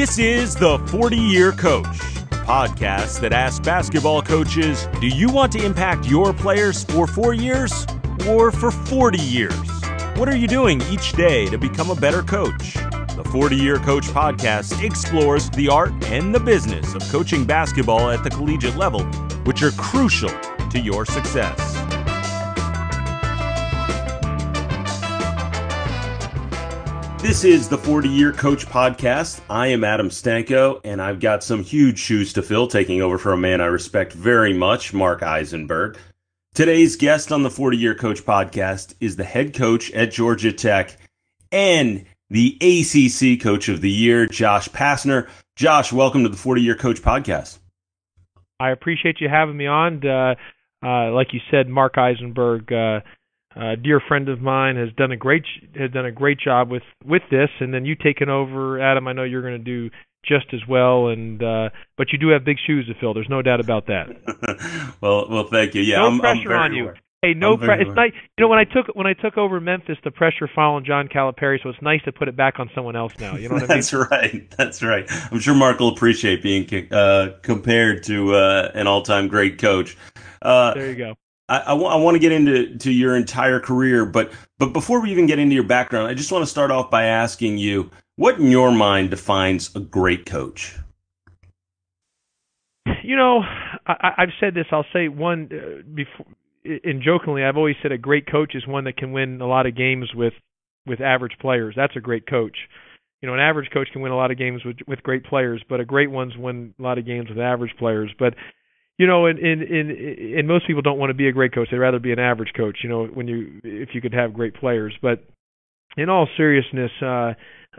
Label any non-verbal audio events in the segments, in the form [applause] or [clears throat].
This is the 40 Year Coach, podcast that asks basketball coaches do you want to impact your players for four years or for 40 years? What are you doing each day to become a better coach? The 40 Year Coach podcast explores the art and the business of coaching basketball at the collegiate level, which are crucial to your success. This is the 40 Year Coach Podcast. I am Adam Stanco, and I've got some huge shoes to fill, taking over for a man I respect very much, Mark Eisenberg. Today's guest on the 40 Year Coach Podcast is the head coach at Georgia Tech and the ACC Coach of the Year, Josh Pastner. Josh, welcome to the 40 Year Coach Podcast. I appreciate you having me on. Uh, uh, like you said, Mark Eisenberg. Uh, a dear friend of mine has done a great has done a great job with with this and then you taking over adam i know you're going to do just as well and uh but you do have big shoes to fill there's no doubt about that [laughs] well well thank you yeah no I'm, pressure I'm on you aware. hey no pressure it's nice you know when i took when i took over memphis the pressure fell on john calipari so it's nice to put it back on someone else now you know what i [laughs] mean That's right. That's right. I'm sure Mark will appreciate being uh, compared to uh, an all-time great coach. Uh, there you go I, want to get into to your entire career, but but before we even get into your background, I just want to start off by asking you what in your mind defines a great coach. You know, I, I've said this. I'll say one uh, before. In jokingly, I've always said a great coach is one that can win a lot of games with with average players. That's a great coach. You know, an average coach can win a lot of games with with great players, but a great one's win a lot of games with average players. But you know, and in in and most people don't want to be a great coach. They'd rather be an average coach. You know, when you if you could have great players. But in all seriousness, uh,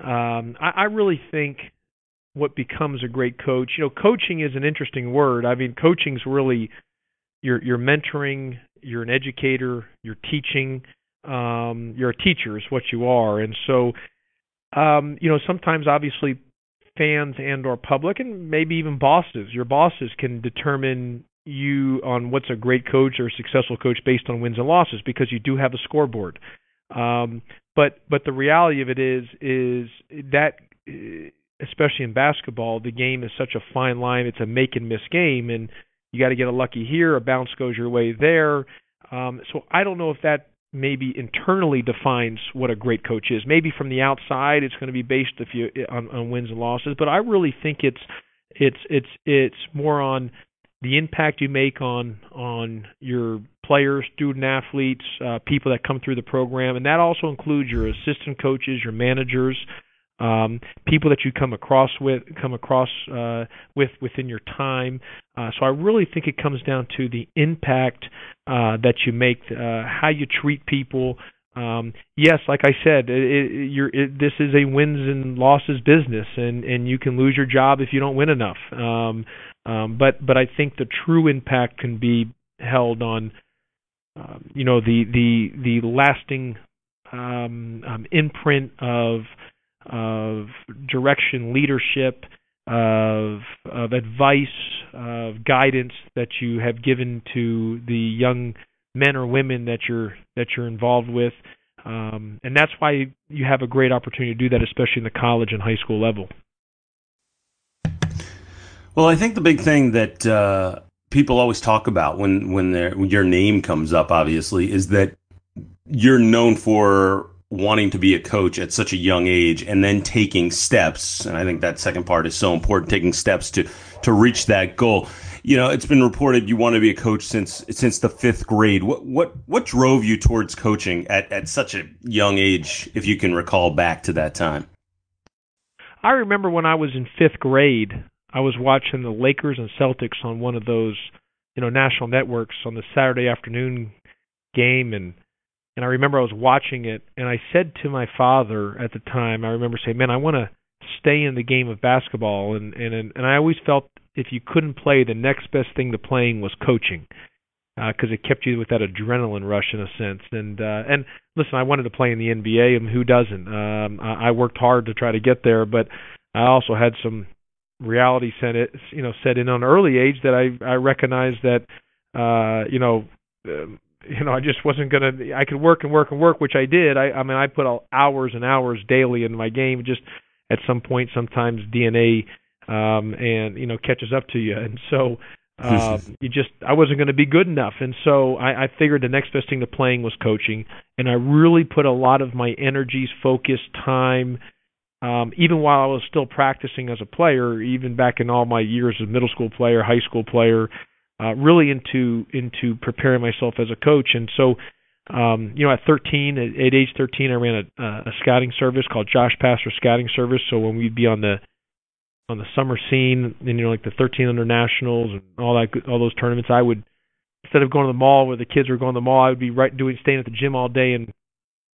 um, I, I really think what becomes a great coach. You know, coaching is an interesting word. I mean, coaching's really you're you're mentoring, you're an educator, you're teaching, um, you're a teacher is what you are. And so um, you know, sometimes obviously fans and or public and maybe even bosses, your bosses can determine you on what's a great coach or a successful coach based on wins and losses because you do have a scoreboard. Um, but but the reality of it is is that uh, especially in basketball, the game is such a fine line. It's a make and miss game, and you got to get a lucky here, a bounce goes your way there. Um, so I don't know if that maybe internally defines what a great coach is. Maybe from the outside, it's going to be based if you on, on wins and losses. But I really think it's it's it's it's more on the impact you make on on your players, student athletes, uh, people that come through the program, and that also includes your assistant coaches, your managers, um, people that you come across with come across uh, with within your time. Uh, so I really think it comes down to the impact uh, that you make, uh, how you treat people. Um, yes, like I said, it, it, this is a wins and losses business, and and you can lose your job if you don't win enough. Um, um, but but I think the true impact can be held on, um, you know, the the the lasting um, um, imprint of of direction, leadership, of of advice, of guidance that you have given to the young men or women that you're that you're involved with, um, and that's why you have a great opportunity to do that, especially in the college and high school level. Well, I think the big thing that uh, people always talk about when when, when your name comes up, obviously, is that you're known for wanting to be a coach at such a young age and then taking steps. And I think that second part is so important, taking steps to to reach that goal. You know, it's been reported you want to be a coach since since the fifth grade. What what what drove you towards coaching at, at such a young age, if you can recall back to that time? I remember when I was in fifth grade, I was watching the Lakers and Celtics on one of those, you know, national networks on the Saturday afternoon game, and and I remember I was watching it, and I said to my father at the time, I remember saying, "Man, I want to stay in the game of basketball," and and and I always felt if you couldn't play, the next best thing to playing was coaching because it kept you with that adrenaline rush in a sense. And uh, and listen, I wanted to play in the NBA, and who doesn't? Um, I, I worked hard to try to get there, but I also had some reality set it, you know, set in on early age that I I recognized that uh, you know. You know, I just wasn't gonna. I could work and work and work, which I did. I, I mean, I put all hours and hours daily in my game. Just at some point sometimes DNA um and you know catches up to you and so [laughs] um you just I wasn't going to be good enough and so I I figured the next best thing to playing was coaching and I really put a lot of my energies focus time um even while I was still practicing as a player even back in all my years as middle school player high school player uh really into into preparing myself as a coach and so um, you know, at 13, at, at age 13, I ran a, a scouting service called Josh Pastner Scouting Service. So when we'd be on the on the summer scene, and you know, like the 13 under nationals and all that, all those tournaments, I would instead of going to the mall where the kids were going to the mall, I would be right doing staying at the gym all day and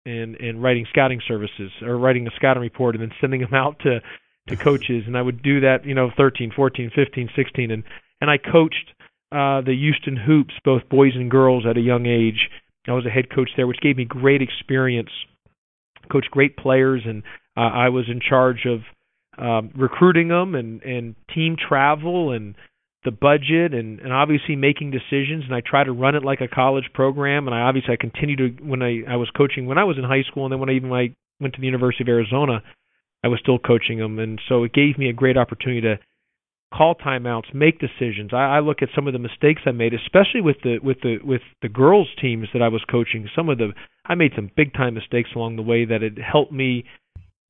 and and writing scouting services or writing a scouting report and then sending them out to to coaches. And I would do that, you know, 13, 14, 15, 16, and and I coached uh, the Houston Hoops, both boys and girls, at a young age I was a head coach there, which gave me great experience. Coached great players, and uh, I was in charge of um, recruiting them and and team travel and the budget and and obviously making decisions. And I try to run it like a college program. And I obviously I continue to when I I was coaching when I was in high school, and then when I even I went to the University of Arizona, I was still coaching them. And so it gave me a great opportunity to call timeouts, make decisions. I, I look at some of the mistakes I made, especially with the with the with the girls teams that I was coaching. Some of the I made some big time mistakes along the way that it helped me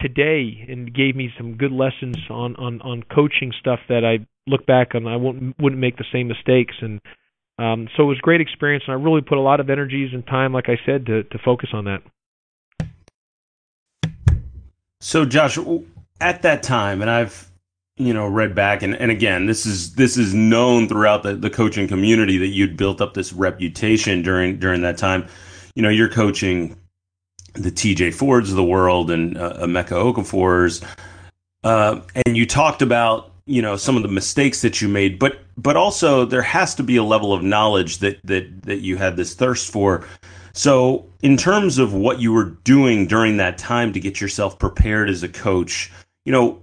today and gave me some good lessons on on on coaching stuff that I look back on I wouldn't wouldn't make the same mistakes and um so it was a great experience and I really put a lot of energies and time like I said to to focus on that. So Josh at that time and I've you know read back. And, and again this is this is known throughout the, the coaching community that you'd built up this reputation during during that time. You know you're coaching the tj fords of the world and uh, emeka okafors uh, and you talked about you know some of the mistakes that you made but but also there has to be a level of knowledge that that that you had this thirst for. So in terms of what you were doing during that time to get yourself prepared as a coach you know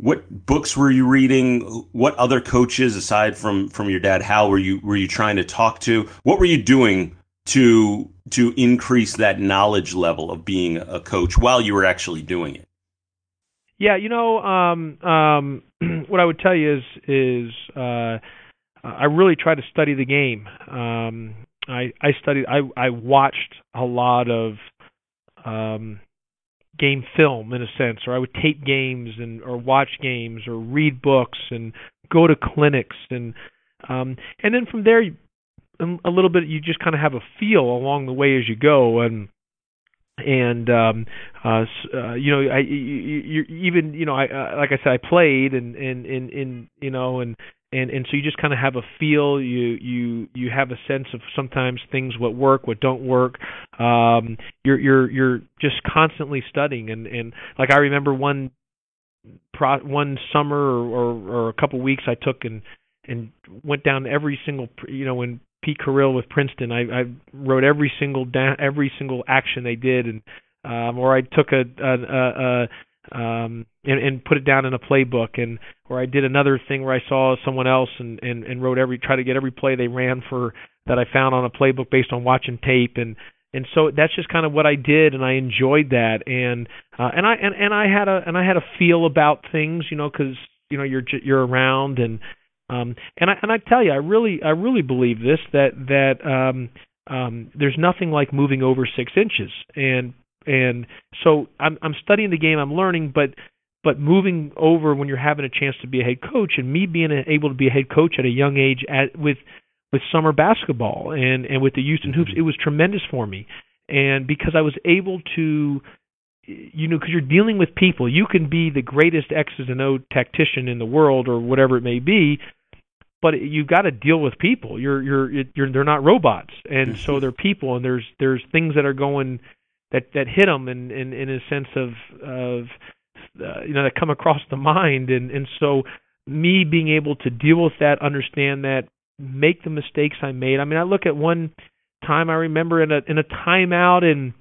what books were you reading? What other coaches aside from from your dad Hal were you were you trying to talk to? What were you doing to to increase that knowledge level of being a coach while you were actually doing it? Yeah, you know, um, um, [clears throat] what I would tell you is is uh, I really try to study the game. Um, I I studied. I I watched a lot of um, game film in a sense, or I would tape games and or watch games or read books and go to clinics and um and then from there um, a little bit you just kind of have a feel along the way as you go and and um uh, uh you know i you, you even you know i uh, like i said i played and and and, and you know and and and so you just kind of have a feel you you you have a sense of sometimes things what work what don't work. Um you're you're you're just constantly studying and and like i remember one pro one summer or or, or a couple weeks i took and and went down every single you know when Pete Carril with Princeton I I wrote every single down every single action they did and um or I took a a, a, a um, and, and put it down in a playbook. And or I did another thing where I saw someone else and, and, and wrote every try to get every play they ran for that I found on a playbook based on watching tape. And and so that's just kind of what I did and I enjoyed that. And uh, and I and, and I had a and I had a feel about things you know because you know you're you're around. And um and I and I tell you I really I really believe this that that um um there's nothing like moving over six inches. And and so I'm I'm studying the game, I'm learning, but but moving over when you're having a chance to be a head coach, and me being able to be a head coach at a young age at with with summer basketball and and with the Houston Hoops, it was tremendous for me, and because I was able to you know, because you're dealing with people, you can be the greatest X's and O tactician in the world or whatever it may be, but you've got to deal with people. You're you're you're they're not robots, and so mm-hmm. they're people, and there's there's things that are going that that hit them in in, in a sense of of uh, you know that come across the mind. And and so me being able to deal with that understand that make the mistakes I made. I mean I look at one time I remember in a in a timeout and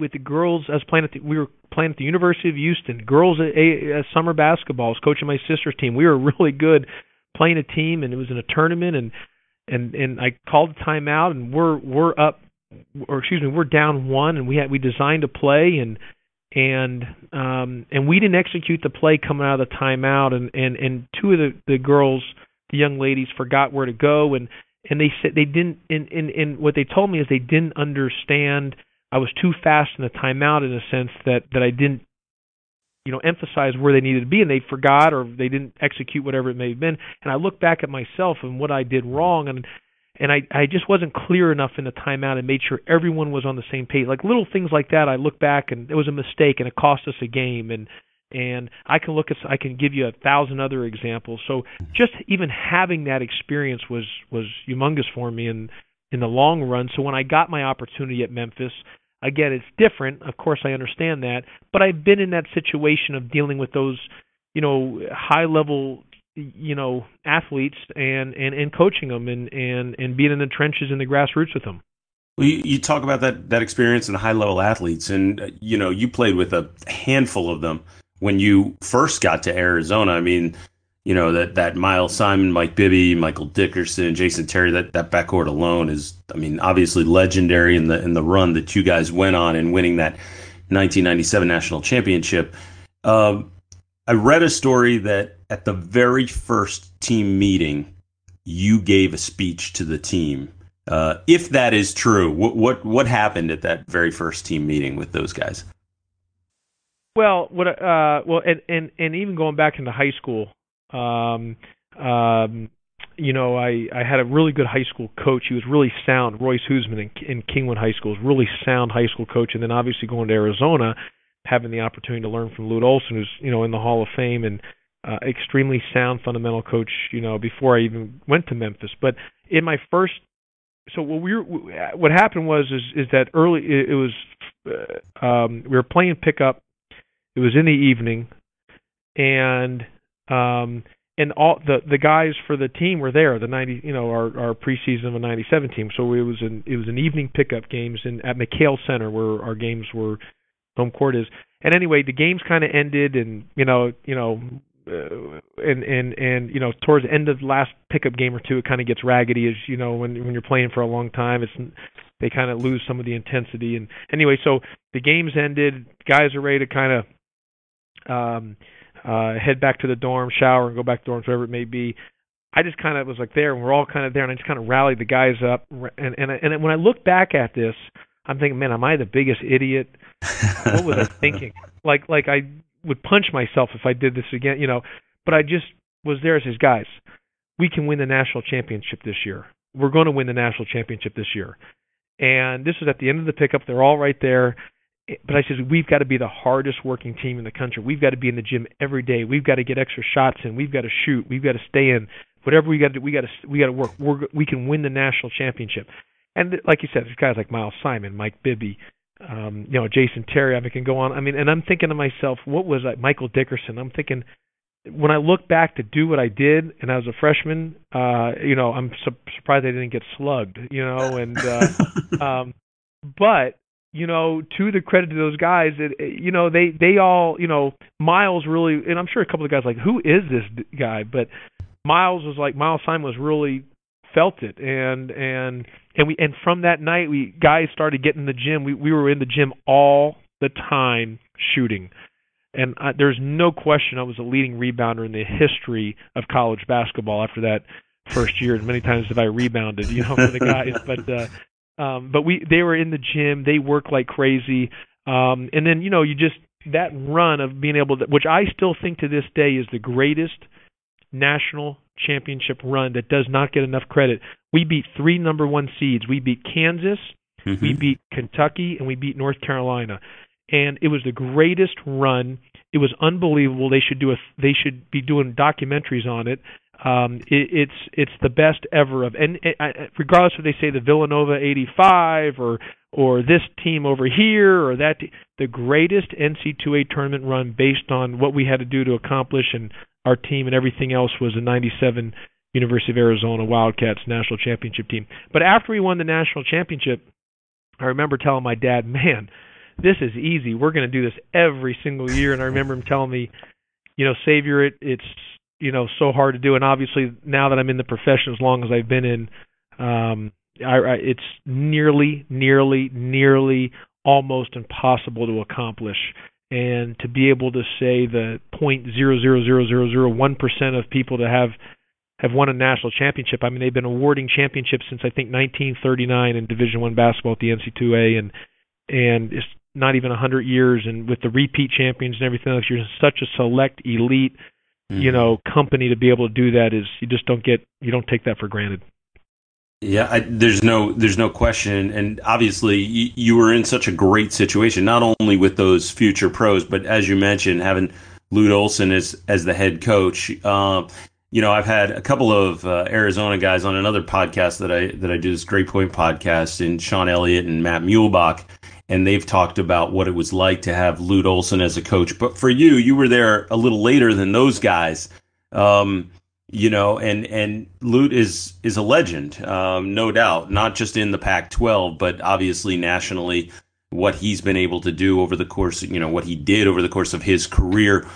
with the girls I was playing at the, we were playing at the University of Houston. Girls a, a, a summer basketball I was coaching my sister's team. We were [laughs] really good playing a team and it was in a tournament and and and I called a timeout and we're we're up or excuse me, we're down one, and we had we designed a play, and and um, and we didn't execute the play coming out of the timeout, and and and two of the the girls, the young ladies, forgot where to go, and and they said they didn't. And and and what they told me is they didn't understand. I was too fast in the timeout in a sense that that I didn't you know emphasize where they needed to be and they forgot or they didn't execute whatever it may have been and i look back at myself and what i did wrong and and i i just wasn't clear enough in the timeout and made sure everyone was on the same page. Like little things like that i look back and it was a mistake and it cost us a game. And and i can look at i can give you a thousand other examples. So just even having that experience was was humongous for me in in the long run. So when i got my opportunity at memphis Again, it's different. Of course, I understand that, but I've been in that situation of dealing with those, you know, high level, you know, athletes and and and coaching them and and and being in the trenches in the grassroots with them. Well, you, you talk about that that experience in high level athletes, and uh, you know, you played with a handful of them when you first got to Arizona. I mean, you know that that Miles Simon, Mike Bibby, Michael Dickerson, Jason Terry. That that backcourt alone is, I mean, obviously legendary in the in the run that you guys went on in winning that 1997 national championship. Um, I read a story that at the very first team meeting, you gave a speech to the team. Uh, if that is true, what, what what happened at that very first team meeting with those guys? Well, what uh, well, and and and even going back into high school, um, um, you know, I I had a really good high school coach. He was really sound. Royce Hoosman in, in Kingwood High School was really sound high school coach, and then obviously going to Arizona, having the opportunity to learn from Lute Olson, who's you know in the Hall of Fame and uh, extremely sound fundamental coach. You know, before I even went to Memphis, but in my first, so what we were, what happened was is is that early it, it was uh, um, we were playing pickup. It was in the evening, and um, and all the the guys for the team were there. The ninety, you know, our our preseason of a '97 team. So it was an it was an evening pickup games in at McKale Center where our games were home court is. And anyway, the games kind of ended, and you know, you know, uh, and and and you know, towards the end of the last pickup game or two, it kind of gets raggedy. As you know, when when you're playing for a long time, it's they kind of lose some of the intensity. And anyway, so the games ended. Guys are ready to kind of um uh, head back to the dorm, shower, and go back to dorms, wherever it may be. I just kind of was like there, and we're all kind of there, and I just kind of rallied the guys up. And and and when I look back at this, I'm thinking, man, am I the biggest idiot? [laughs] what was I thinking? Like like I would punch myself if I did this again, you know. But I just was there as his guys. We can win the national championship this year. We're going to win the national championship this year. And this was at the end of the pickup. They're all right there eh, but I said we've got to be the hardest working team in the country. We've got to be in the gym every day. We've got to get extra shots in. We've got to shoot. We've got to stay in. Whatever we got to do, we got to we got to work. We're, we can win the national championship. And like you said, there's guys like Miles Simon, Mike Bibby, um, you know, Jason Terry. I mean, can go on. I mean, and I'm thinking to myself, what was that? Michael Dickerson. I'm thinking when I look back to do what I did, and I was a freshman, uh, you know, I'm su- surprised I didn't get slugged, you know, and uh, [laughs] um, but you know, to the credit of those guys, it, you know, they they all, you know, Miles really, and I'm sure a couple of guys like, who is this guy? But Miles was like, Miles Simon was really felt it, and and and we and from that night, we guys started getting in the gym. We we were in the gym all the time shooting, and I, there's no question I was a leading rebounder in the history of college basketball after that first year. And many times have I rebounded, you know, for the guys, [laughs] but. uh um, but we they were in the gym, they work like crazy. Um, and then you know you just that run of being able to, which I still think to this day is the greatest national championship run that does not get enough credit. We beat three number one seeds. We beat Kansas, mm-hmm. we beat Kentucky, and we beat North Carolina. And it was the greatest run. It was unbelievable. They should do a. They should be doing documentaries on it um, it, it's it's the best ever of and uh, regardless if they say the Villanova '85 or or this team over here or that the greatest NC2A tournament run based on what we had to do to accomplish and our team and everything else was a '97 University of Arizona Wildcats national championship team. But after we won the national championship, I remember telling my dad, "Man, this is easy. We're going to do this every single year." And I remember him telling me, "You know, Savior, it, it's you know so hard to do. And obviously now that I'm in the profession as long as I've been in, um, I, I, it's nearly, nearly, nearly almost impossible to accomplish. and to be able to say the point zero zero zero zero zero one percent of people to have have won a national championship. I mean, they've been awarding championships since I think 1939 in Division One basketball at the NC2A, and and it's not even 100 years. And with the repeat champions and everything else, you're such a select elite, mm-hmm. you know, company to be able to do that is you just don't get you don't take that for granted. Yeah, I, there's no there's no question, and obviously you, you, were in such a great situation, not only with those future pros, but as you mentioned, having Lute Olson as as the head coach. Uh, you know, I've had a couple of uh, Arizona guys on another podcast that I that I do this Great Point podcast, and Sean Elliott and Matt Muehlebach, and they've talked about what it was like to have Lute Olson as a coach. But for you, you were there a little later than those guys. Um, you know, and and Lute is is a legend, um, no doubt, not just in the Pac-12, but obviously nationally. What he's been able to do over the course, you know, what he did over the course of his career.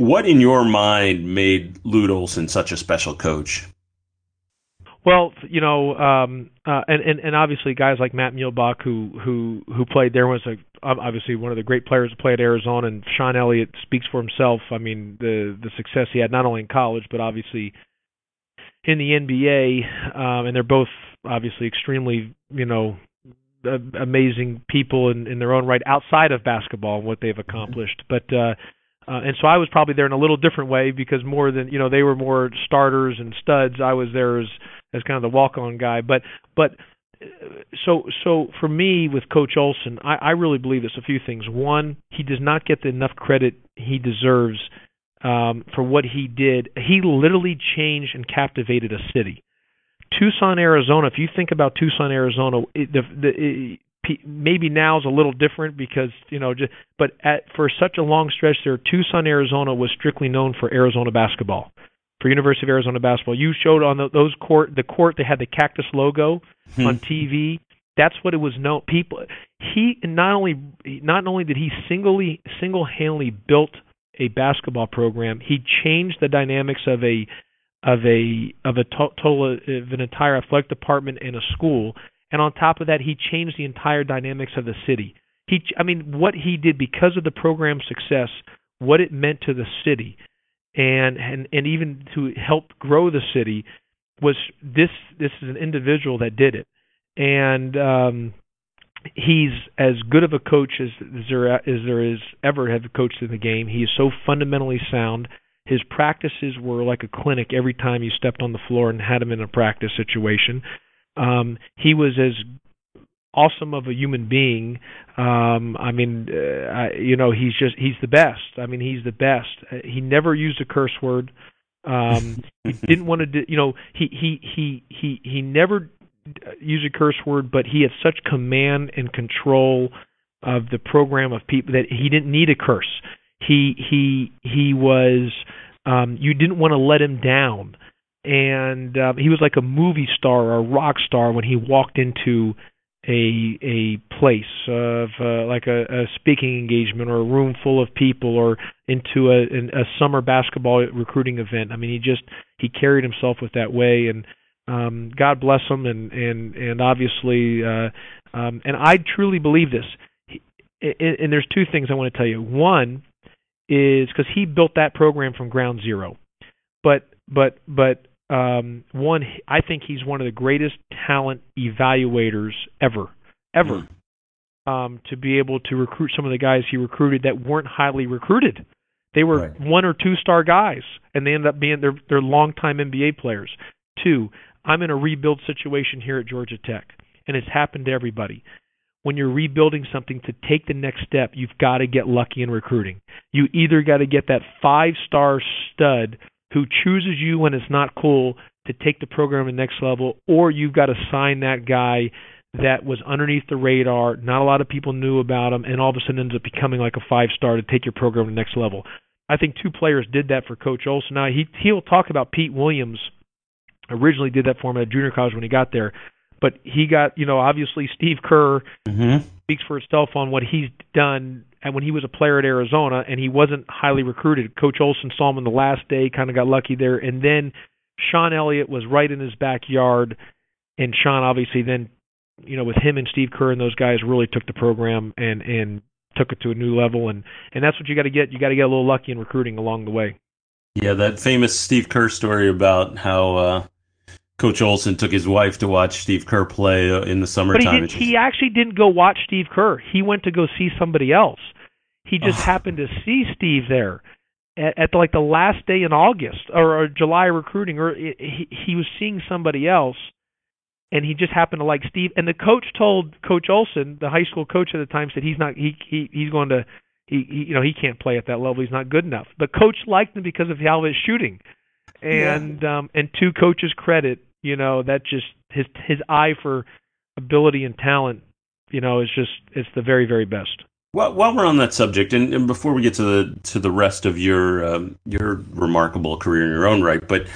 What in your mind made Lute Olson such a special coach? Well, you know, um, uh, and, and and obviously guys like Matt Muehlebach who who who played there was a obviously one of the great players to play at Arizona, and Sean Elliott speaks for himself. I mean, the the success he had not only in college but obviously in the NBA, um, and they're both obviously extremely you know amazing people in, in their own right outside of basketball and what they've accomplished. But uh, uh, and so I was probably there in a little different way because more than you know they were more starters and studs. I was there as as kind of the walk on guy. But but so so for me with Coach Olson, I, I really believe it's a few things. One, he does not get the enough credit he deserves um, for what he did. He literally changed and captivated a city. Tucson, Arizona. If you think about Tucson, Arizona, it, the, the, it, maybe now is a little different because you know, just, but at, for such a long stretch there, Tucson, Arizona was strictly known for Arizona basketball for University of Arizona basketball. You showed on the, those court the court they had the cactus logo hmm. on TV. That's what it was known. People he not only not only did he singly single handedly built a basketball program, he changed the dynamics of a of a of a total of an entire athletic department in a school. And on top of that, he changed the entire dynamics of the city. He, I mean, what he did because of the program's success, what it meant to the city and and and even to help grow the city was this this is an individual that did it. And um he's as good of a coach as, there as there is ever have coached in the game. He is so fundamentally sound. His practices were like a clinic every time you stepped on the floor and had him in a practice situation um he was as awesome of a human being. Um, I mean, uh, I, you know, he's just he's the best. I mean, he's the best. Uh, he never used a curse word. Um, [laughs] he didn't want to, do, you know, he he he he he never used a curse word, but he had such command and control of the program of people that he didn't need a curse. He he he was. Um, you didn't want to let him down and uh, he was like a movie star or a rock star when he walked into a a place of uh, like a, a speaking engagement or a room full of people or into a, a summer basketball recruiting event. I mean, he just he carried himself with that way, and um, God bless him. And and and obviously, uh, um, and I truly believe this. He, and, and there's two things I want to tell you. One is because he built that program from ground zero, but but but um, one, I think he's one of the greatest talent evaluators ever, ever. Mm. Um, to be able to recruit some of the guys he recruited that weren't highly recruited. They were right. one or two star guys, and they ended up being they're they're longtime NBA players. Two, I'm in a rebuild situation here at Georgia Tech, and it's happened to everybody. When you're rebuilding something to take the next step, you've got to get lucky in recruiting. You either got to get that five star stud who chooses you when it's not cool to take the program to the next level, or you've got to sign that guy that was underneath the radar, not a lot of people knew about him, and all of a sudden ends up becoming like a five star to take your program to the next level. I think two players did that for Coach Olson. Now he he'll talk about Pete Williams originally did that for him at junior college when he got there. But he got, you know, obviously Steve Kerr mm-hmm. speaks for itself on what he's done when he was a player at Arizona and he wasn't highly recruited. Coach Olson saw him on the last day, kind of got lucky there, and then Sean Elliott was right in his backyard, and Sean obviously then, you know, with him and Steve Kerr and those guys really took the program and and took it to a new level, and and that's what you got to get. You got to get a little lucky in recruiting along the way. Yeah, that famous Steve Kerr story about how uh, Coach Olson took his wife to watch Steve Kerr play uh, in the summertime. But he, did, he actually didn't go watch Steve Kerr. He went to go see somebody else. He just oh. happened to see Steve there at, at like the last day in August or, or July recruiting, or he he was seeing somebody else, and he just happened to like Steve. And the coach told Coach Olson, the high school coach at the time, said he's not he he he's going to he, he you know he can't play at that level. He's not good enough. The coach liked him because of how his shooting, and yeah. um and to coach's credit, you know that just his his eye for ability and talent, you know, is just it's the very very best. Well, while we're on that subject, and, and before we get to the to the rest of your um, your remarkable career in your own right, but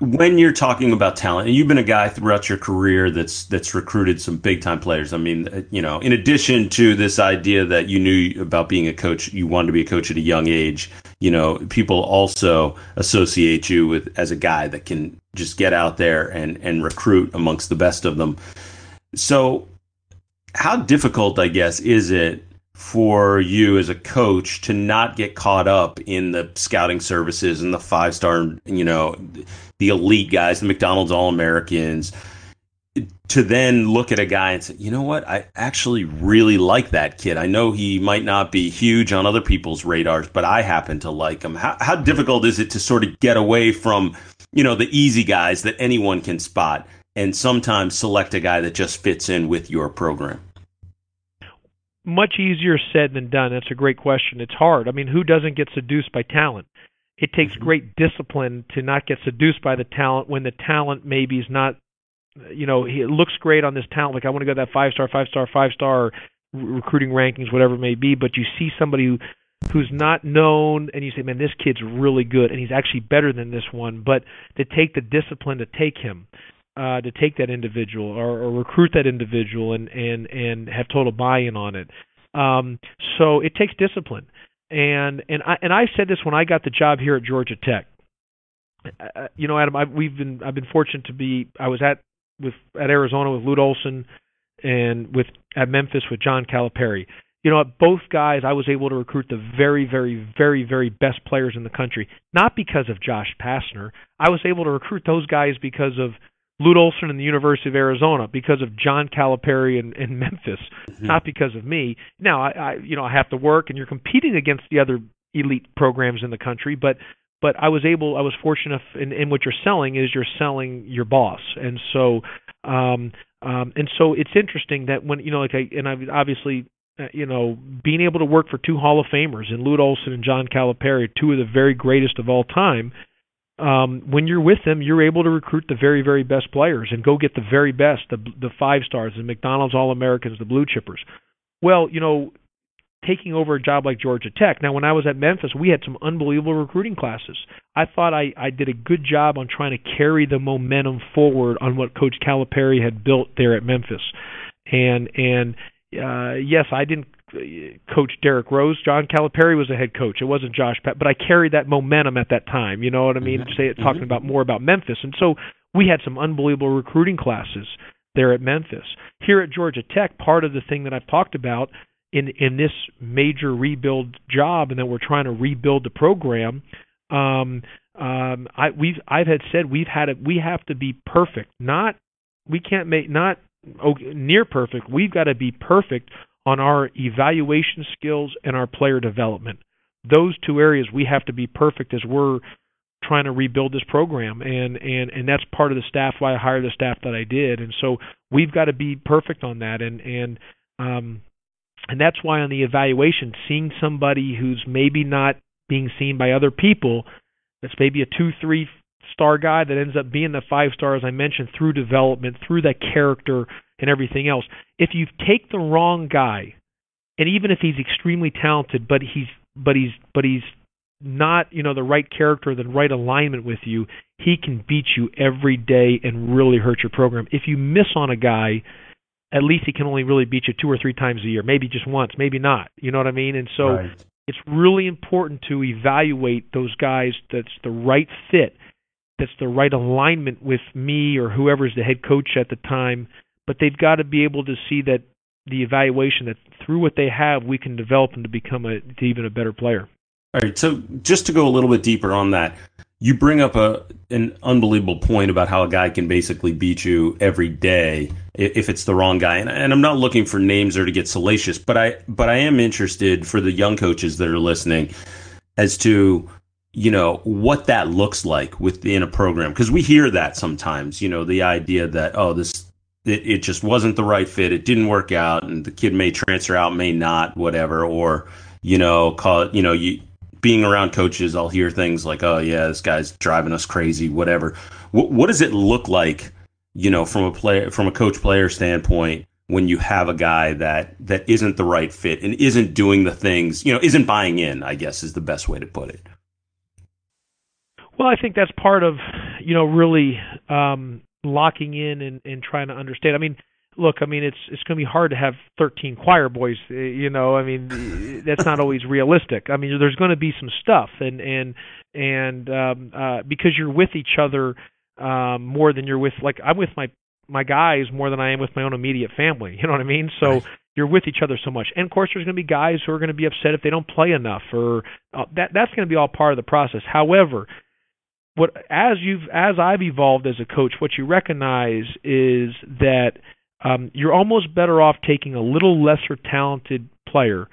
when you're talking about talent, and you've been a guy throughout your career that's that's recruited some big time players. I mean, uh, you know, in addition to this idea that you knew about being a coach, you wanted to be a coach at a young age. You know, people also associate you with as a guy that can just get out there and and recruit amongst the best of them. So, how difficult, I guess, is it for you as a coach to not get caught up in the scouting services and the five star, you know, the elite guys, the McDonald's All Americans, to then look at a guy and say, you know what, I actually really like that kid. I know he might not be huge on other people's radars, but I happen to like him. How, how difficult is it to sort of get away from, you know, the easy guys that anyone can spot and sometimes select a guy that just fits in with your program? much easier said than done. That's a great question. It's hard. I mean, who doesn't get seduced by talent? It takes mm-hmm. great discipline to not get seduced by the talent when the talent maybe is not, you know, it looks great on this talent. Like I want to go that five star, five star, five star recruiting rankings, whatever it may be. But you see somebody who who's not known and you say, man, this kid's really good and he's actually better than this one. But to take the discipline to take him uh, to take that individual or, or recruit that individual and and and have total buy-in on it. Um, so it takes discipline. And and I and I said this when I got the job here at Georgia Tech. Uh, you know, Adam, I, we've been I've been fortunate to be. I was at with at Arizona with Lute Olson, and with at Memphis with John Calipari. You know, at both guys, I was able to recruit the very, very, very, very best players in the country. Not because of Josh Pastner. I was able to recruit those guys because of Lute Olson and the University of Arizona because of John Calipari in, in [laughs] Memphis, mm-hmm. not because of me. Now, I, I you know I have to work, and you're competing against the other elite programs in the country, but but I was able, I was fortunate in, in what you're selling is you're selling your boss, and so um, um, and so it's interesting that when you know like I and I obviously you know being able to work for two Hall of Famers and Lute Olson and John Calipari, two of the very greatest of all time um, when you're with them, you're able to recruit the very, very best players and go get the very best, the the five stars, the McDonald's All Americans, the blue chippers. Well, you know, taking over a job like Georgia Tech. Now, when I was at Memphis, we had some unbelievable recruiting classes. I thought I, I did a good job on trying to carry the momentum forward on what Coach Calipari had built there at Memphis. And and uh, yes, I didn't coach Derrick Rose. John Calipari was a head coach. It wasn't Josh Pat, but I carried that momentum at that time. You know what I mean? Mm-hmm. Say it, talking mm-hmm. about more about Memphis, and so we had some unbelievable recruiting classes there at Memphis. Here at Georgia Tech, part of the thing that I've talked about in in this major rebuild job, and that we're trying to rebuild the program. Um, um, I we've I've had said we've had it. We have to be perfect. Not we can't make not near perfect. We've got to be perfect on our evaluation skills and our player development. Those two areas we have to be perfect as we're trying to rebuild this program and and and that's part of the staff why I hired the staff that I did and so we've got to be perfect on that and and um and that's why on the evaluation seeing somebody who's maybe not being seen by other people that's maybe a 2 3 star guy that ends up being the 5 star as I mentioned through development through that character and everything else. If you take the wrong guy, and even if he's extremely talented, but he's but he's but he's not you know the right character, the right alignment with you, he can beat you every day and really hurt your program. If you miss on a guy, at least he can only really beat you two or three times a year, maybe just once, maybe not. You know what I mean? And so right. it's really important to evaluate those guys that's the right fit, that's the right alignment with me or whoever's the head coach at the time but they've got to be able to see that the evaluation that through what they have, we can develop them to become a to even a better player. All right. So just to go a little bit deeper on that, you bring up a an unbelievable point about how a guy can basically beat you every day if it's the wrong guy. And, and, I'm not looking for names or to get salacious, but I but I am interested for the young coaches that are listening as to you know what that looks like within a program because we hear that sometimes. You know the idea that oh this it, it just wasn't the right fit, it didn't work out, and the kid may transfer out, may not, whatever, or you know call it you know you being around coaches, I'll hear things like, "Oh yeah, this guy's driving us crazy," whatever. What, what does it look like, you know, from a player, from a coach player standpoint, when you have a guy that that isn't the right fit and isn't doing the things, you know, isn't buying in? I guess is the best way to put it. Well, I think that's part of, you know, really um, locking in and, and trying to understand. I mean, look, I mean, it's it's going to be hard to have 13 choir boys. Eh, you know, I mean, that's not always realistic. I mean, there's going to be some stuff, and and and um, uh, because you're with each other um, more than you're with, like I'm with my my guys more than I am with my own immediate family. You know what I mean? So. Right. You're with each other so much, and of course, there's going to be guys who are going to be upset if they don't play enough, or uh, that that's going to be all part of the process. However, what as you've as I've evolved as a coach, what you recognize is that um, you're almost better off taking a little lesser talented player,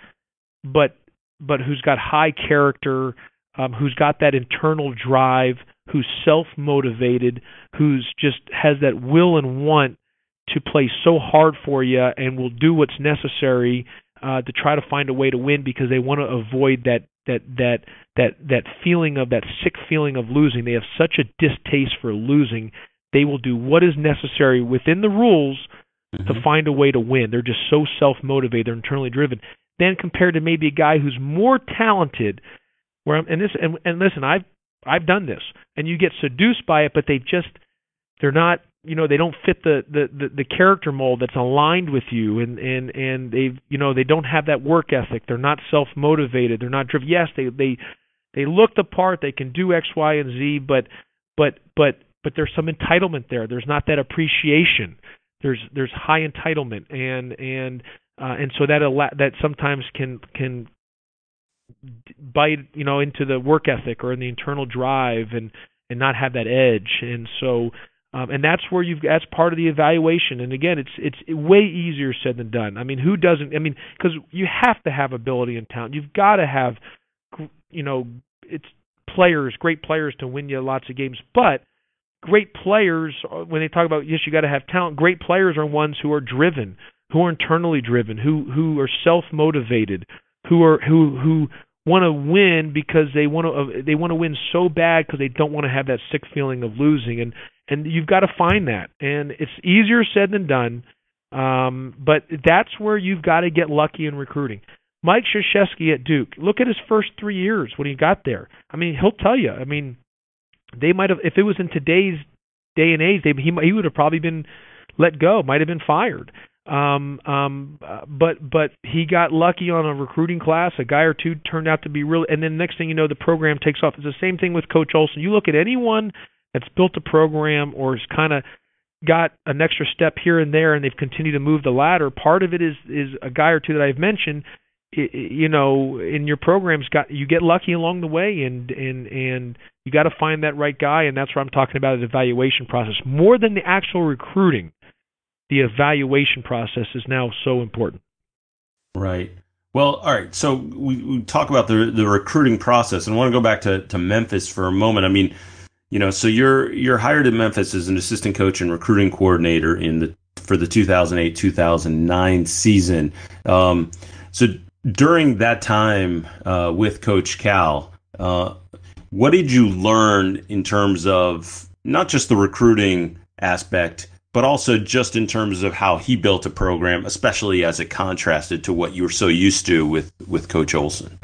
but but who's got high character, um, who's got that internal drive, who's self motivated, who's just has that will and want to play so hard for you and will do what's necessary uh, to try to find a way to win because they want to avoid that that that that that feeling of that sick feeling of losing. They have such a distaste for losing. They will do what is necessary within the rules mm-hmm. to find a way to win. They're just so self motivated, they're internally driven. Then compared to maybe a guy who's more talented, where I'm, and this and, and listen, I've I've done this, and you get seduced by it, but they just they're not you know they don't fit the, the the the character mold that's aligned with you and and and they you know they don't have that work ethic they're not self motivated they're not driven yes they they they look the part. They can do x y and z but but but but there's some entitlement there. There's not that appreciation. There's there's high entitlement. And and uh, and so that that sometimes can can bite you know into the work ethic or in the internal drive and and not have that edge. And so um, and that's where you've that's part of the evaluation. And again it's it's way easier said than done. I mean who doesn't i mean because you have to have ability and talent you've got to have you know it's players great players to win you lots of games. But great players uh, when they talk about yes you got to have talent great players are ones who are driven who are internally driven who who are self motivated who are who who want to win because they want to uh, they want to win so bad because they don't want to have that sick feeling of losing. And and you've got to find that. And it's easier said than done um but that's where you've got to get lucky in recruiting Mike Krzyzewski at Duke look at his first 3 years when he got there I mean he'll tell you I mean they might have if it was in today's day and age, they, he he would have probably been let go, might have been fired. Um, um, but but he got lucky on a recruiting class. A guy or two turned out to be really, and then next thing you know, the program takes off. It's the same thing with Coach Olson. You look at anyone that's built a program or has kind of got an extra step here and there, and they've continued to move the ladder. Part of it is is a guy or two that I've mentioned you know in your programs got you get lucky along the way and and and you got to find that right guy and that's what I'm talking about is evaluation process. More than the actual recruiting the evaluation process is now so important. Right. Well all right so we, we talk about the the recruiting process and I want to go back to to Memphis for a moment. I mean you know so you're you're hired at Memphis as an assistant coach and recruiting coordinator in the for the 2008 2009 season. Um, so during that time uh, with Coach Cal, uh, what did you learn in terms of not just the recruiting aspect, but also just in terms of how he built a program, especially as it contrasted to what you were so used to with, with Coach Olson?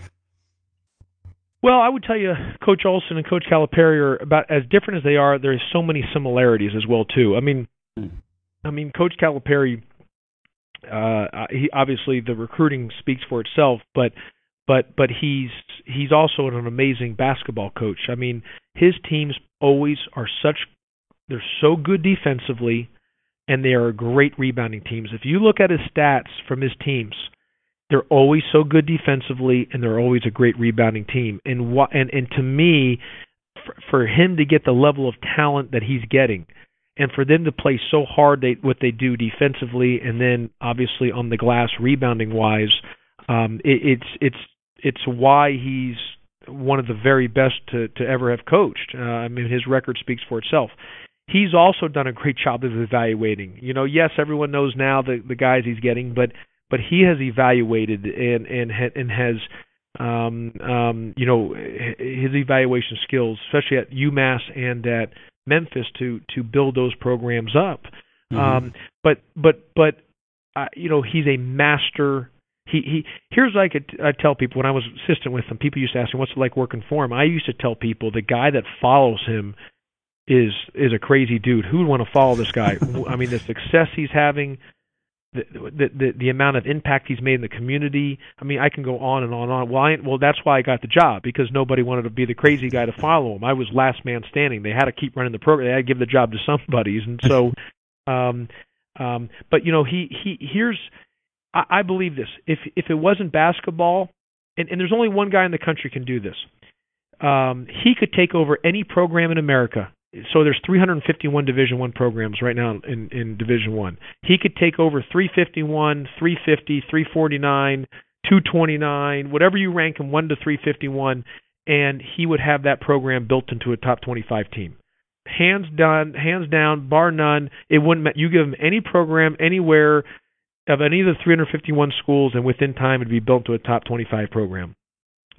Well, I would tell you, Coach Olson and Coach Calipari are about as different as they are. There's so many similarities as well too. I mean, hmm. I mean, Coach Calipari uh, he obviously the recruiting speaks for itself, but but but he's he's also an amazing basketball coach. I mean, his teams always are such they're so good defensively. and they are great rebounding teams. If you look at his stats from his teams, they're always so good defensively, and they're always a great rebounding team. And what and and to me, for, for him to get the level of talent that he's getting, and for them to play so hard they what they do defensively, and then obviously on the glass rebounding wise, um, it, it's it's it's why he's one of the very best to to ever have coached. Uh, I mean, his record speaks for itself. He's also done a great job of evaluating. You know, yes, everyone knows now the the guys he's getting, but but he has evaluated and and and has um um you know his evaluation skills, especially at UMass and at Memphis, to to build those programs up. Mm-hmm. Um, but but but uh, you know he's a master he he here's what I could I tell people when I was assistant with him. People used to ask me what's it like working for him. I used to tell people the guy that follows him is is a crazy dude. Who would want to follow this guy? [laughs] I mean, the success he's having, the, the the amount of impact he's made in the community. I mean, I can go on and on and on. Well, I, well, that's why I got the job because nobody wanted to be the crazy guy to follow him. I was last man standing. They had to keep running the program. They had to give the job to somebody, and so. [laughs] um um but you know he he here's I, I believe this. If if it wasn't basketball, and, and there's only one guy in the country can do this, um, he could take over any program in America. So there's 351 Division One programs right now in in Division One. He could take over 351, 350, 349, 229, whatever you rank him, one to 351, and he would have that program built into a top 25 team hands down, hands down, bar none. It wouldn't. You give him any program anywhere of any of the 351 schools, and within time it'd be built to a top 25 program.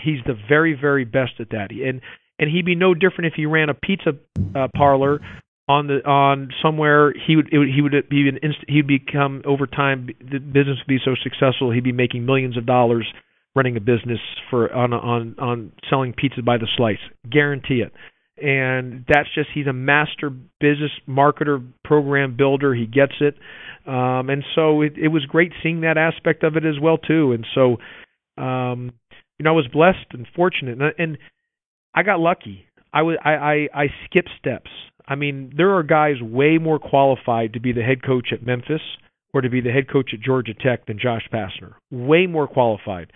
He's the very, very best at that, and and he'd be no different if he ran a pizza uh, parlor on the on somewhere. He would, he would be an inst- he'd become over time the business would be so successful he'd be making millions of dollars running a business for on on on selling pizza by the slice. Guarantee it. And that's just he's a master business marketer program builder. He gets it. Um and so it it was great seeing that aspect of it as well too. And so um you know I was blessed and fortunate. And, and I got lucky I was I I I skipped steps I mean there are guys way more qualified to be the head coach at Memphis or to be the head coach at Georgia Tech than Josh Pastner way more qualified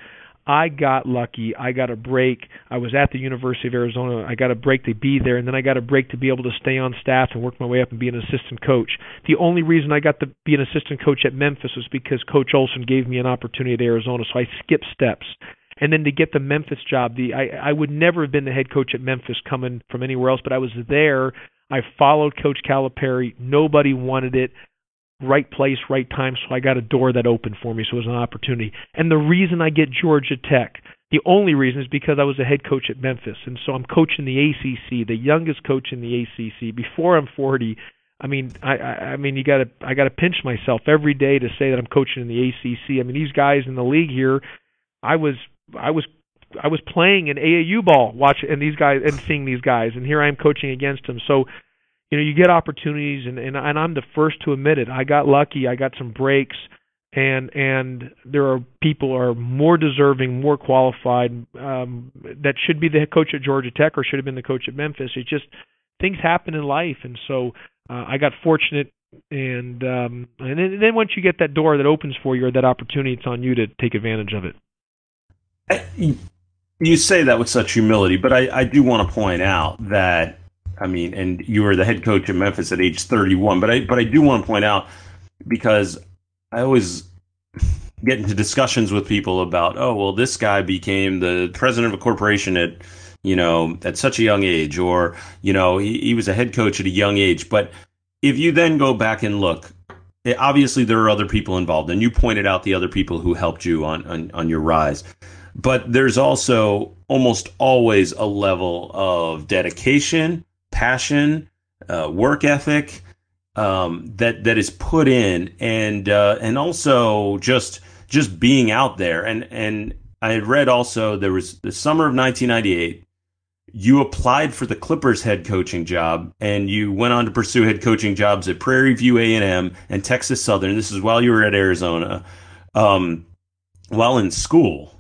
I got lucky. I got a break. I was at the University of Arizona. I got a break to be there, and then I got a break to be able to stay on staff and work my way up and be an assistant coach. The only reason I got to be an assistant coach at Memphis was because Coach Olson gave me an opportunity at Arizona, so I skipped steps. And then to get the Memphis job, the I, I would never have been the head coach at Memphis coming from anywhere else, but I was there. I followed Coach Calipari. Nobody wanted it right place, right time. So I got a door that opened for me. So it was an opportunity. And the reason I get Georgia Tech, the only reason is because I was a head coach at Memphis, and so I'm coaching the ACC, the youngest coach in the ACC. Before I'm 40, I mean, I, I, I mean, you got to, I got to pinch myself every day to say that I'm coaching in the ACC. I mean, these guys in the league here, I was, I was I was playing in AAU ball, watching and these guys and seeing these guys, and here I am coaching against them. So you know you get opportunities and and, and I'm the first to admit it. I got lucky. I got some breaks and and there are people are more deserving, more qualified um that should be the coach at Georgia Tech or should have been the coach at Memphis. It just things happen in life and so uh, I got fortunate and um and then, and then once you get that door that opens for you or that opportunity it's on you to take advantage of it. You say that with such humility, but I, I do want to point out that I mean, and you were the head coach at Memphis at age 31. But I but I do want to point out because I always get into discussions with people about, oh well, this guy became the president of a corporation at you know at such a young age, or you know he, he was a head coach at a young age. But if you then go back and look, eh, obviously there are other people involved, and you pointed out the other people who helped you on on, on your rise. But there's also almost always a level of dedication passion, uh, work ethic um, that that is put in, and uh, and also just just being out there. And and I had read also there was the summer of 1998. You applied for the Clippers head coaching job, and you went on to pursue head coaching jobs at Prairie View A and M and Texas Southern. This is while you were at Arizona, um, while in school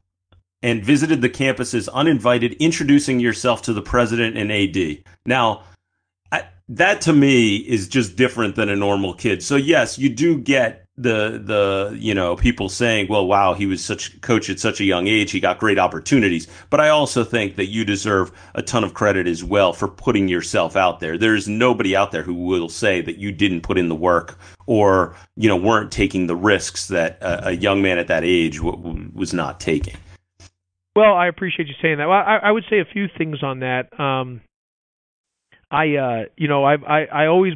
and visited the campuses uninvited, introducing yourself to the president and AD. Now, I, that to me is just different than a normal kid. So yes, you do get the the you know people saying, "Well, wow, he was such coach at such a young age. He got great opportunities." But I also think that you deserve a ton of credit as well for putting yourself out there. There's nobody out there who will say that you didn't put in the work or you know weren't taking the risks that a, a young man at that age w- w- was not taking. Well, I appreciate you saying that. Well, I, I would say a few things on that. Um, I uh you know I I I always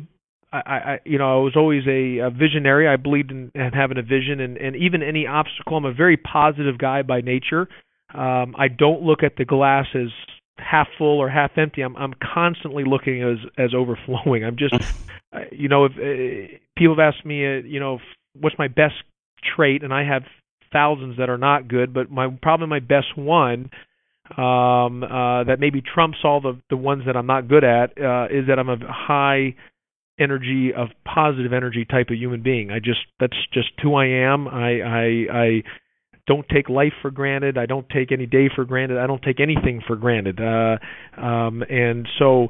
I, I you know I was always a, a visionary. I believed in, in having a vision and and even any obstacle. I'm a very positive guy by nature. Um I don't look at the glass as half full or half empty. I'm I'm constantly looking as as overflowing. I'm just [laughs] you know if uh, people have asked me uh, you know what's my best trait and I have thousands that are not good, but my probably my best one um, uh, that maybe trumps all the the ones that I'm not good at uh, is that I'm a high energy of positive energy type of human being. I just that's just who I am. I I I don't take life for granted. I don't take any day for granted. I don't take anything for granted. Uh, um, and so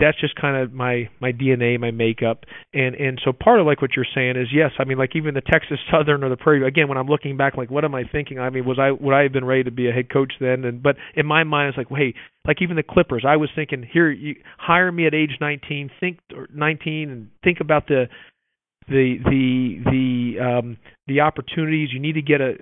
that's just kind of my my DNA, my makeup, and and so part of like what you're saying is yes, I mean like even the Texas [laughs] Southern or the Prairie. Again, when I'm looking back, like what am I thinking? I mean, was I would I have been ready to be a head coach then? And but in my mind, it's like, hey, like even the Clippers, I was thinking here, you hire me at age 19, think or 19, and think about the the the the um the opportunities you need to get a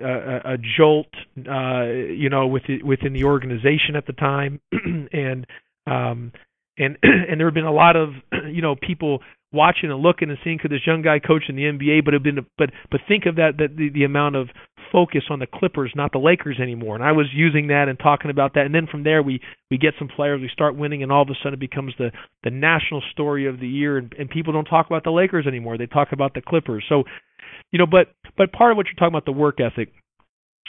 a, a jolt uh you know with within the organization at the time [clears throat] and um and [clears throat] and there have been a lot of [clears throat] you know people watching and looking and seeing could this young guy coach in the NBA, but have been but but think of that that the, the amount of focus on the Clippers, not the Lakers anymore. And I was using that and talking about that, and then from there we we get some players, we start winning, and all of a sudden it becomes the the national story of the year, and, and people don't talk about the Lakers anymore; they talk about the Clippers. So, you know, but but part of what you're talking about the work ethic.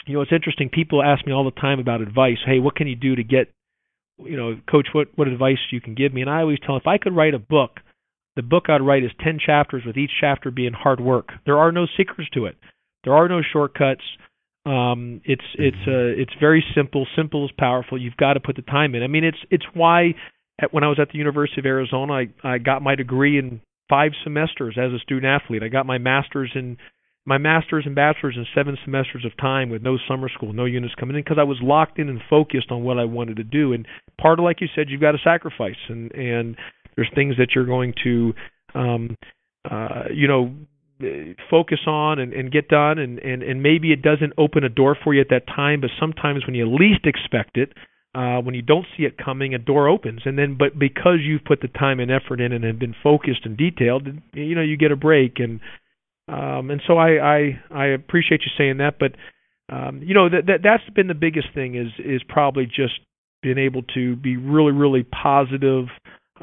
You know, it's interesting. People ask me all the time about advice. Hey, what can you do to get you know, coach, what what advice you can give me? And I always tell them if I could write a book, the book I'd write is ten chapters with each chapter being hard work. There are no secrets to it. There are no shortcuts. Um, it's it's uh, it's very simple. Simple is powerful. You've got to put the time in. I mean, it's it's why at, when I was at the University of Arizona, I I got my degree in five semesters as a student athlete. I got my master's in my master's and bachelor's in seven semesters of time with no summer school, no units coming in because I was locked in and focused on what I wanted to do. And part of, like you said, you've got to sacrifice, and and there's things that you're going to, um, uh, you know, focus on and, and get done, and and and maybe it doesn't open a door for you at that time, but sometimes when you least expect it. Uh, when you don't see it coming, a door opens, and then, but because you've put the time and effort in and have been focused and detailed, you know, you get a break, and um, and so I, I I appreciate you saying that, but um, you know that, that that's been the biggest thing is is probably just being able to be really really positive.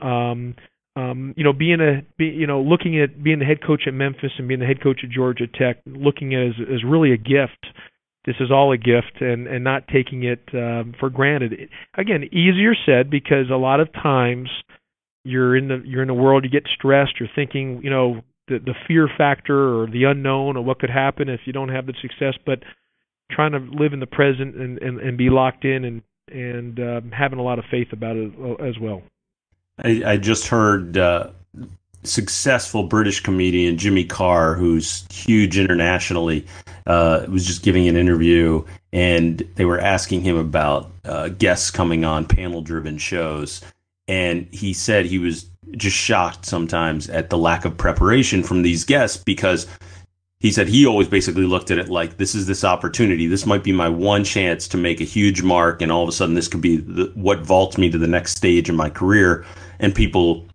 Um, um, you know, being a be, you know looking at being the head coach at Memphis and being the head coach at Georgia Tech, looking at it as as really a gift. This is all a gift, and and not taking it um, for granted. Again, easier said because a lot of times you're in the you're in the world, you get stressed, you're thinking, you know, the the fear factor or the unknown or what could happen if you don't have the success, but trying to live in the present and and, and be locked in and and um, having a lot of faith about it as well. I, I just heard uh, successful British comedian Jimmy Carr, who's huge internationally, uh, was just giving an interview, and they were asking him about uh, guests coming on panel-driven shows, and he said he was just shocked sometimes at the lack of preparation from these guests because he said he always basically looked at it like this is this opportunity. This might be my one chance to make a huge mark, and all of a sudden this could be the, what vaults me to the next stage in my career. And people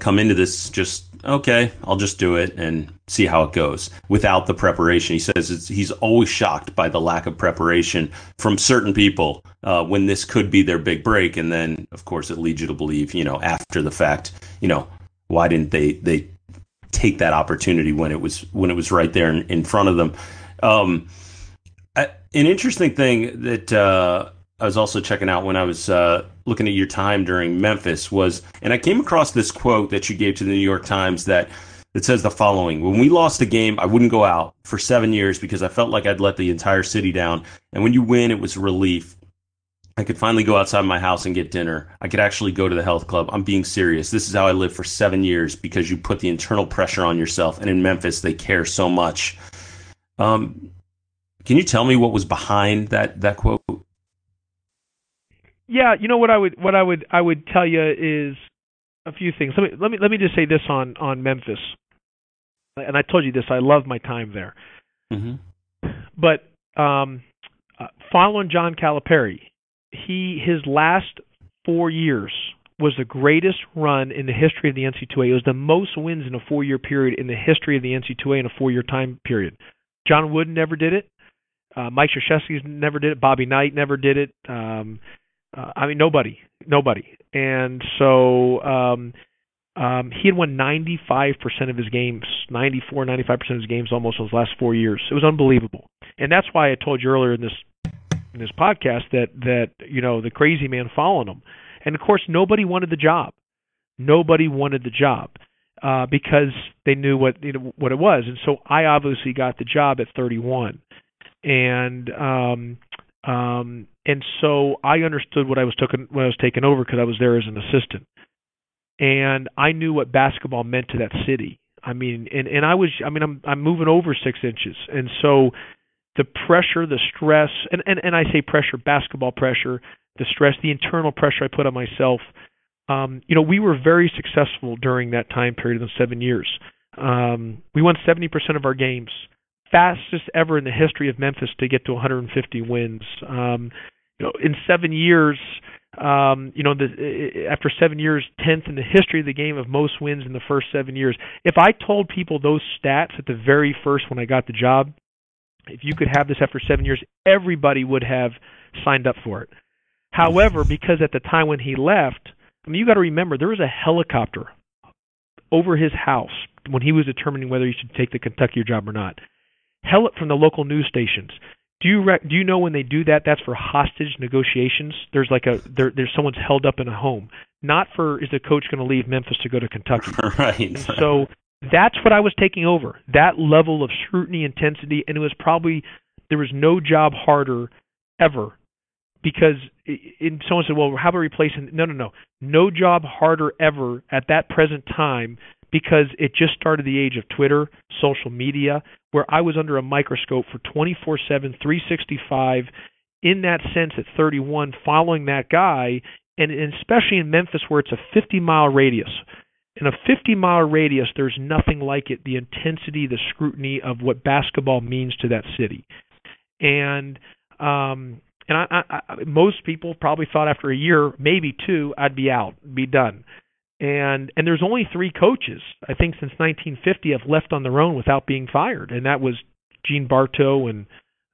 come into this just okay, I'll just do it and see how it goes without the preparation. He says he's always shocked by the lack of preparation from certain people uh, when this could be their big break, and then of course it leads you to believe, you know, after the fact, you know, why didn't they they take that opportunity when it was when it was right there in, in front of them? Um, I, an interesting thing that uh, I was also checking out when I was uh, looking at your time during Memphis was, and I came across this quote that you gave to the New York Times that that says the following: When we lost a game, I wouldn't go out for seven years because I felt like I'd let the entire city down, and when you win, it was relief. I could finally go outside my house and get dinner. I could actually go to the health club. I'm being serious. This is how I lived for seven years because you put the internal pressure on yourself. And in Memphis, they care so much. Um, can you tell me what was behind that that quote? Yeah, you know what I would what I would I would tell you is a few things. Let me let me let me just say this on on Memphis. And I told you this. I love my time there. Mm-hmm. But um, uh, following John Calipari, he his last four years was the greatest run in the history of the NC2A. It was the most wins in a four-year period in the history of the NC2A in a four-year time period. John Wooden never did it. Uh, Mike Krzyzewski never did it. Bobby Knight never did it. Um, uh, I mean, nobody, nobody. And so um, um, he had won 95% of his games, 94, 95% of his games almost those last four years. It was unbelievable. And that's why I told you earlier in this in this podcast that that you know the crazy man following him. And of course, nobody wanted the job. Nobody wanted the job uh, because they knew what you know what it was. And so I obviously got the job at 31, and um, um, and so I understood what I was taking when I was taking over because I was there as an assistant, and I knew what basketball meant to that city. I mean, and and I was I mean I'm I'm moving over six inches, and so the pressure, the stress, and and and I say pressure, basketball pressure, the stress, the internal pressure I put on myself. Um, you know, we were very successful during that time period of the seven years. Um, we won 70% of our games, fastest ever in the history of Memphis to get to 150 wins. Um, you know, in seven years, um, you know, the, after seven years, tenth in the history of the game of most wins in the first seven years. If I told people those stats at the very first when I got the job, if you could have this after seven years, everybody would have signed up for it. However, because at the time when he left, I mean, you got to remember there was a helicopter over his house when he was determining whether he should take the Kentucky job or not. Hell, from the local news stations. Do you rec- do you know when they do that? That's for hostage negotiations. There's like a there, there's someone's held up in a home. Not for is the coach going to leave Memphis to go to Kentucky. [laughs] right. And so that's what I was taking over. That level of scrutiny, intensity, and it was probably there was no job harder ever because in someone said, "Well, how about replacing?" No, no, no, no job harder ever at that present time because it just started the age of Twitter, social media, where I was under a microscope for 24/7, 365. In that sense, at 31, following that guy, and especially in Memphis, where it's a 50 mile radius in a 50 mile radius, there's nothing like it. The intensity, the scrutiny of what basketball means to that city, and um, and I, I, I, most people probably thought after a year, maybe two, I'd be out, be done. And and there's only three coaches I think since 1950 have left on their own without being fired, and that was Gene Bartow and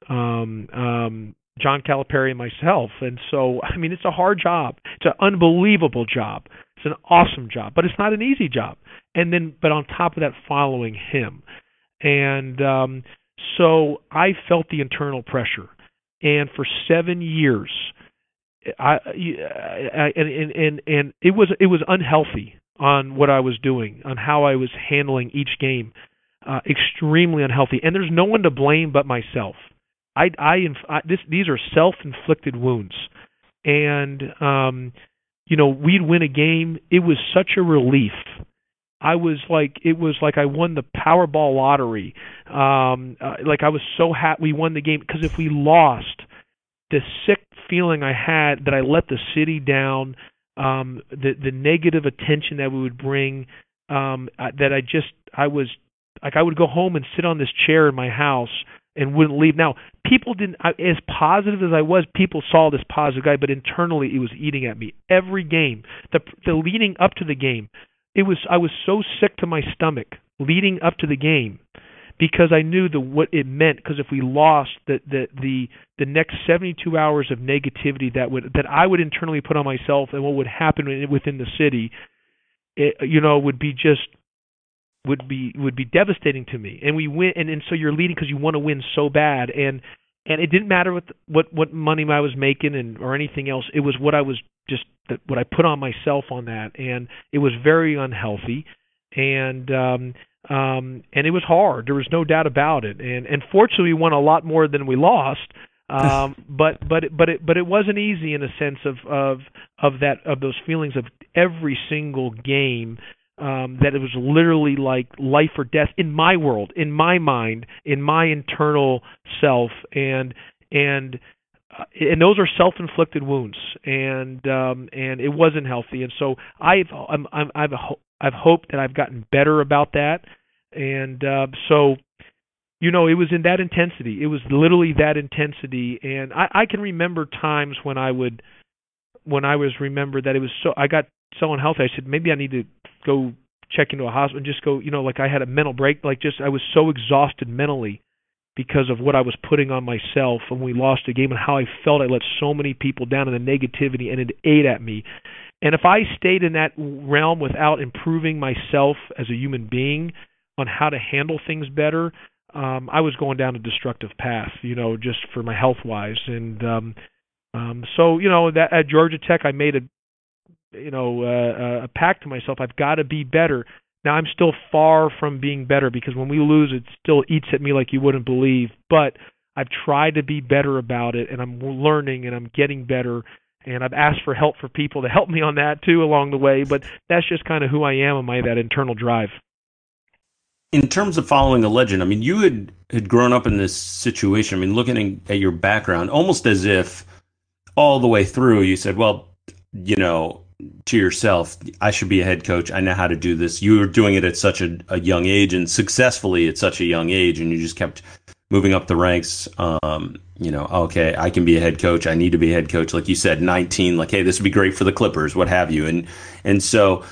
um, um, John Calipari and myself. And so I mean, it's a hard job. It's an unbelievable job. It's an awesome job, but it's not an easy job. And then, but on top of that, following him, and um, so I felt the internal pressure, and for seven years, I, and, and and and it was it was unhealthy on what I was doing, on how I was handling each game, uh, extremely unhealthy. And there's no one to blame but myself. I I, I this these are self-inflicted wounds, and um, you know, we'd win a game. It was such a relief. I was like, it was like I won the Powerball lottery. Um, uh, like I was so happy we won the game because if we lost, the sick feeling I had that I let the city down, um, the the negative attention that we would bring, um, that I just I was like I would go home and sit on this chair in my house and wouldn't leave. Now, people didn't as positive as I was, people saw this positive guy, but internally it was eating at me. Every game, the the leading up to the game, it was I was so sick to my stomach leading up to the game because I knew the what it meant because if we lost the the the the next 72 hours of negativity that would that I would internally put on myself and what would happen within the city it, you know would be just would be would be devastating to me. And we win, and, and so you're leading because you want to win so bad, and and it didn't matter what what what money I was making and or anything else. It was what I was just that what I put on myself on that, and it was very unhealthy, and um um and it was hard. There was no doubt about it. And and fortunately, we won a lot more than we lost. um, [laughs] but but but it but it wasn't easy in a sense of of of that of those feelings of every single game um, that it was literally like life or death in my world, in my mind, in my internal self, and and uh, and those are self-inflicted wounds, and um, and it wasn't healthy, and so I've I'm, I'm I've I've hoped that I've gotten better about that, and uh, so you know it was in that intensity. It was literally that intensity, and I, I can remember times when I would when I was remember that it was so I got so unhealthy. I said maybe I need to go check into a hospital and just go. You know, like I had a mental break. Like just I was so exhausted mentally because of what I was putting on myself when we lost a game and how I felt I let so many people down in the negativity and it ate at me. And if I stayed in that realm without improving myself as a human being on how to handle things better, um, I was going down a destructive path, you know, just for my health wise. And um, um, so, you know, that at Georgia Tech, I made a, you know, uh, a pact to myself. I've got to be better. Now I'm still far from being better because when we lose, it still eats at me like you wouldn't believe. But I've tried to be better about it, and I'm learning and I'm getting better. And I've asked for help for people to help me on that too along the way. But that's just kind of who I am and my that internal drive. In terms of following a legend, I mean, you had had grown up in this situation. I mean, looking at your background, almost as if all the way through you said, "Well, you know, to yourself, I should be a head coach. I know how to do this. You were doing it at such a, a young age and successfully at such a young age, and you just kept moving up the ranks. Um, you know, okay, I can be a head coach. I need to be a head coach. Like you said, 19, like, hey, this would be great for the Clippers, what have you. And, and so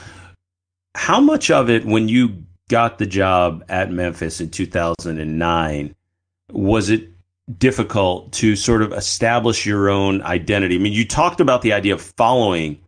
how much of it when you got the job at Memphis in 2009, was it difficult to sort of establish your own identity? I mean, you talked about the idea of following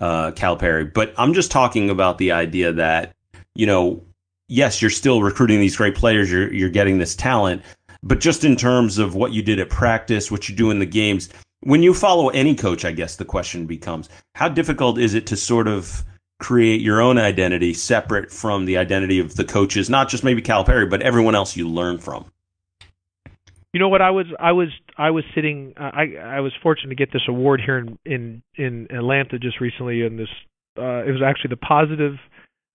uh, Calipari. But I'm just talking about the idea that, you know, yes, you're still recruiting these great players, you're, you're getting this talent, but just in terms of what you did at practice, what you do in the games, when you follow any coach, I guess the question becomes how difficult is it to sort of create your own identity separate from the identity of the coaches, not just maybe Calipari, but everyone else you learn from? You know what? I was I was I was sitting. Uh, I I was fortunate to get this award here in in in Atlanta just recently. In this, uh, it was actually the positive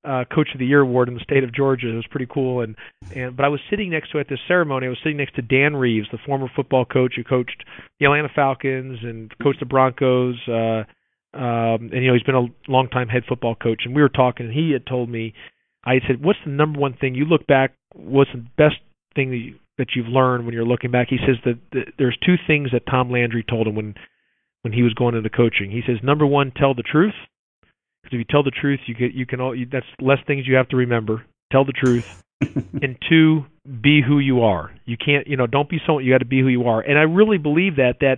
uh, Coach of the Year award in the state of Georgia. It was pretty cool. And and but I was sitting next to at this ceremony. I was sitting next to Dan Reeves, the former football coach who coached the Atlanta Falcons and coached the Broncos. Uh, um, and you know he's been a long time head football coach. And we were talking, and he had told me, I said, "What's the number one thing you look back? What's the best thing that you that you've learned when you're looking back. He says that, that there's two things that Tom Landry told him when when he was going into coaching. He says number one, tell the truth. Because if you tell the truth, you get you can all you, that's less things you have to remember. Tell the truth. [laughs] and two, be who you are. You can't you know don't be someone. You got to be who you are. And I really believe that that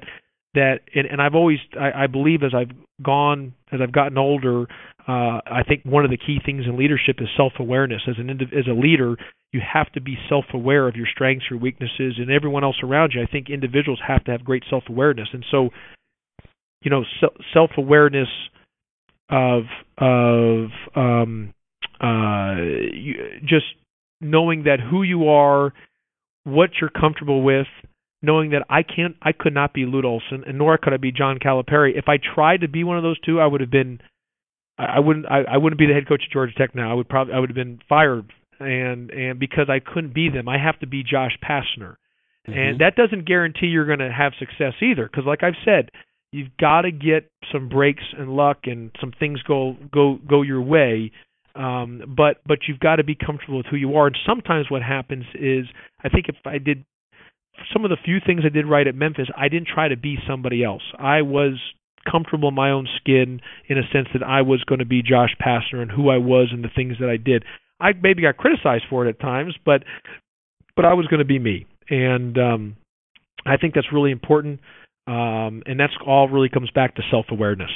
that and, and I've always I, I believe as I've gone as I've gotten older, uh, I think one of the key things in leadership is self awareness. As an as a leader, you have to be self aware of your strengths, your weaknesses, and everyone else around you. I think individuals have to have great self awareness, and so you know self awareness of of um, uh, you, just knowing that who you are, what you're comfortable with, knowing that I can't, I could not be Lute Olson, and nor could I be John Calipari. If I tried to be one of those two, I would have been, I, wouldn't, I, I wouldn't be the head coach at Georgia Tech now. I would probably, I would have been fired, and and because I couldn't be them, I have to be Josh Pastner, mm-hmm. and that doesn't guarantee you're going to have success either. Because like I've said, you've got to get some breaks and luck, and some things go go go your way. Um, but but you've got to be comfortable with who you are. And sometimes what happens is, I think if I did some of the few things I did right at Memphis, I didn't try to be somebody else. I was comfortable in my own skin in a sense that I was going to be Josh Pastner and who I was and the things that I did. I maybe got criticized for it at times, but but I was going to be me, and um, I think that's really important. Um, and that's all really comes back to self awareness.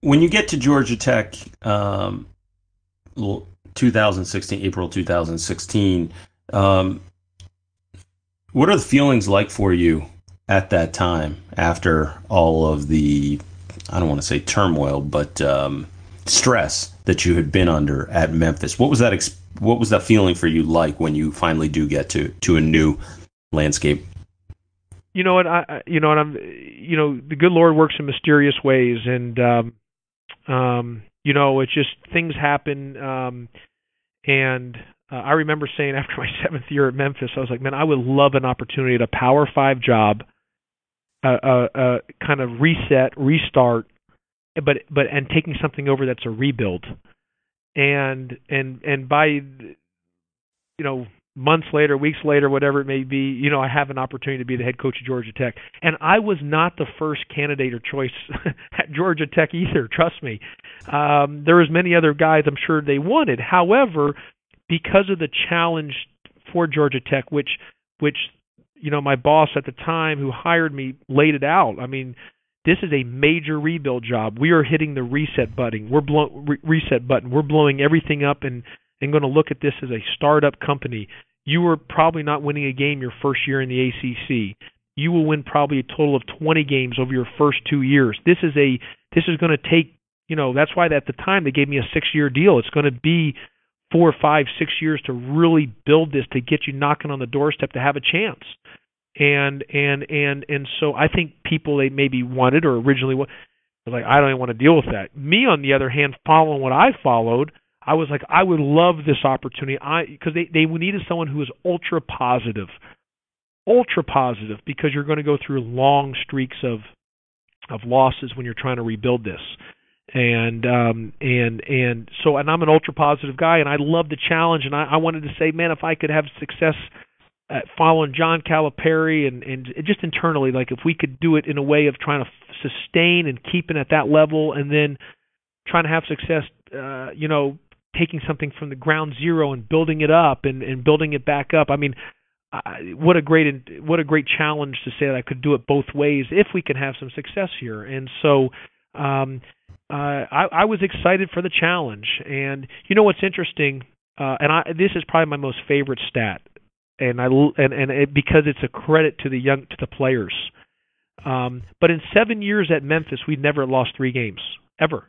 When you get to Georgia Tech, um, 2016, April 2016, um, what are the feelings like for you at that time after all of the, I don't want to say turmoil, but um, stress that you had been under at Memphis? What was that? What was that feeling for you like when you finally do get to to a new landscape? you know what I you know and I'm you know the good Lord works in mysterious ways and um um you know it's just things happen um and uh, I remember saying [laughs] after my seventh year at Memphis I was like man I would love an opportunity at a Power Five job a uh, uh, uh, kind of reset restart but but and taking something over that's a rebuild and and and by you know months later, weeks later, whatever it may be, you know, I have an opportunity to be the head coach of Georgia Tech. And I was not the first candidate or choice [laughs] at Georgia Tech either, trust me. Um, there was many other guys I'm sure they wanted. However, because of the challenge for Georgia Tech, which which you know my boss at the time who hired me laid it out. I mean, this is a major rebuild job. We are hitting the reset button. We're blow, re- reset button. We're blowing everything up and and going to look at this as a startup company. You are probably not winning a game your first year in the ACC. You will win probably a total of 20 games over your first two years. This is a this is going to take you know that's why at the time they gave me a six year deal. It's going to be four, five, six years to really build this to get you knocking on the doorstep to have a chance. And and and and so I think people they maybe wanted or originally were like I don't even want to deal with that. Me on the other hand, following what I followed I was like, I would love this opportunity. I because they they needed someone who was ultra positive, ultra positive, because you're going to go through long streaks of of losses when you're trying to rebuild this. And um and and so and I'm an ultra positive guy and I love the challenge and I, I wanted to say, man, if I could have success at following John Calipari and and just internally, like if we could do it in a way of trying to sustain and keeping at that level, and then trying to have success, uh, you know, taking something from the ground zero and building it up and, and building it back up. I mean, I, what a great what a great challenge to say that I could do it both ways if we can have some success here. And so um, uh, I, I was excited for the challenge. And you know what's interesting, uh, and I, this is probably my most favorite stat, and I and and it, because it's a credit to the young to the players. Um, but in seven years at Memphis, we'd never lost three games ever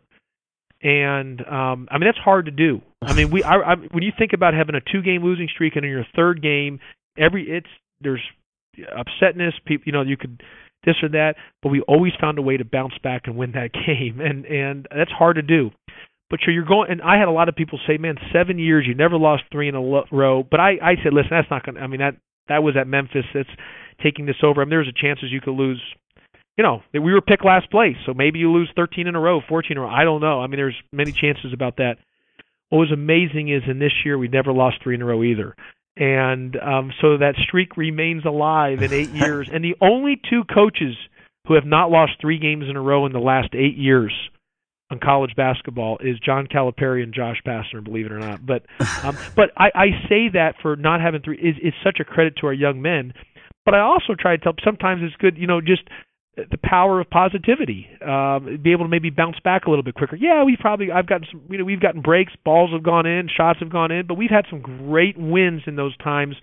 and um, I mean that's hard to do. I mean, we I, I, when you think about having a two-game losing streak and in your third game, every it's there's upsetness. People, you know, you could this or that, but we always found a way to bounce back and win that [laughs] game, and and that's hard to do. But sure, you're going, and I had a lot of people say, "Man, seven years, you never lost three in a row." But I I said, "Listen, that's not going. to I mean that that was at Memphis. That's taking this over. I mean, there's a chances you could lose you know, we were picked last place, so maybe you lose 13 in a row, 14 in a row. I don't know. I mean, there's many chances about that. What was amazing is in this year we never lost three in a row either, and um, so that streak remains alive in eight [laughs] years. And the only two coaches who have not lost three games in a row in the last eight years on college basketball is John Calipari and Josh Pastner, believe it or not. But um, [laughs] but I, I say that for not having three is is such a credit to our young men. But I also try to tell sometimes it's good, you know, just the power of positivity. Um, be able to maybe bounce back a little bit quicker. Yeah, we probably I've gotten some. You know, we've gotten breaks, balls have gone in, shots have gone in, but we've had some great wins in those times.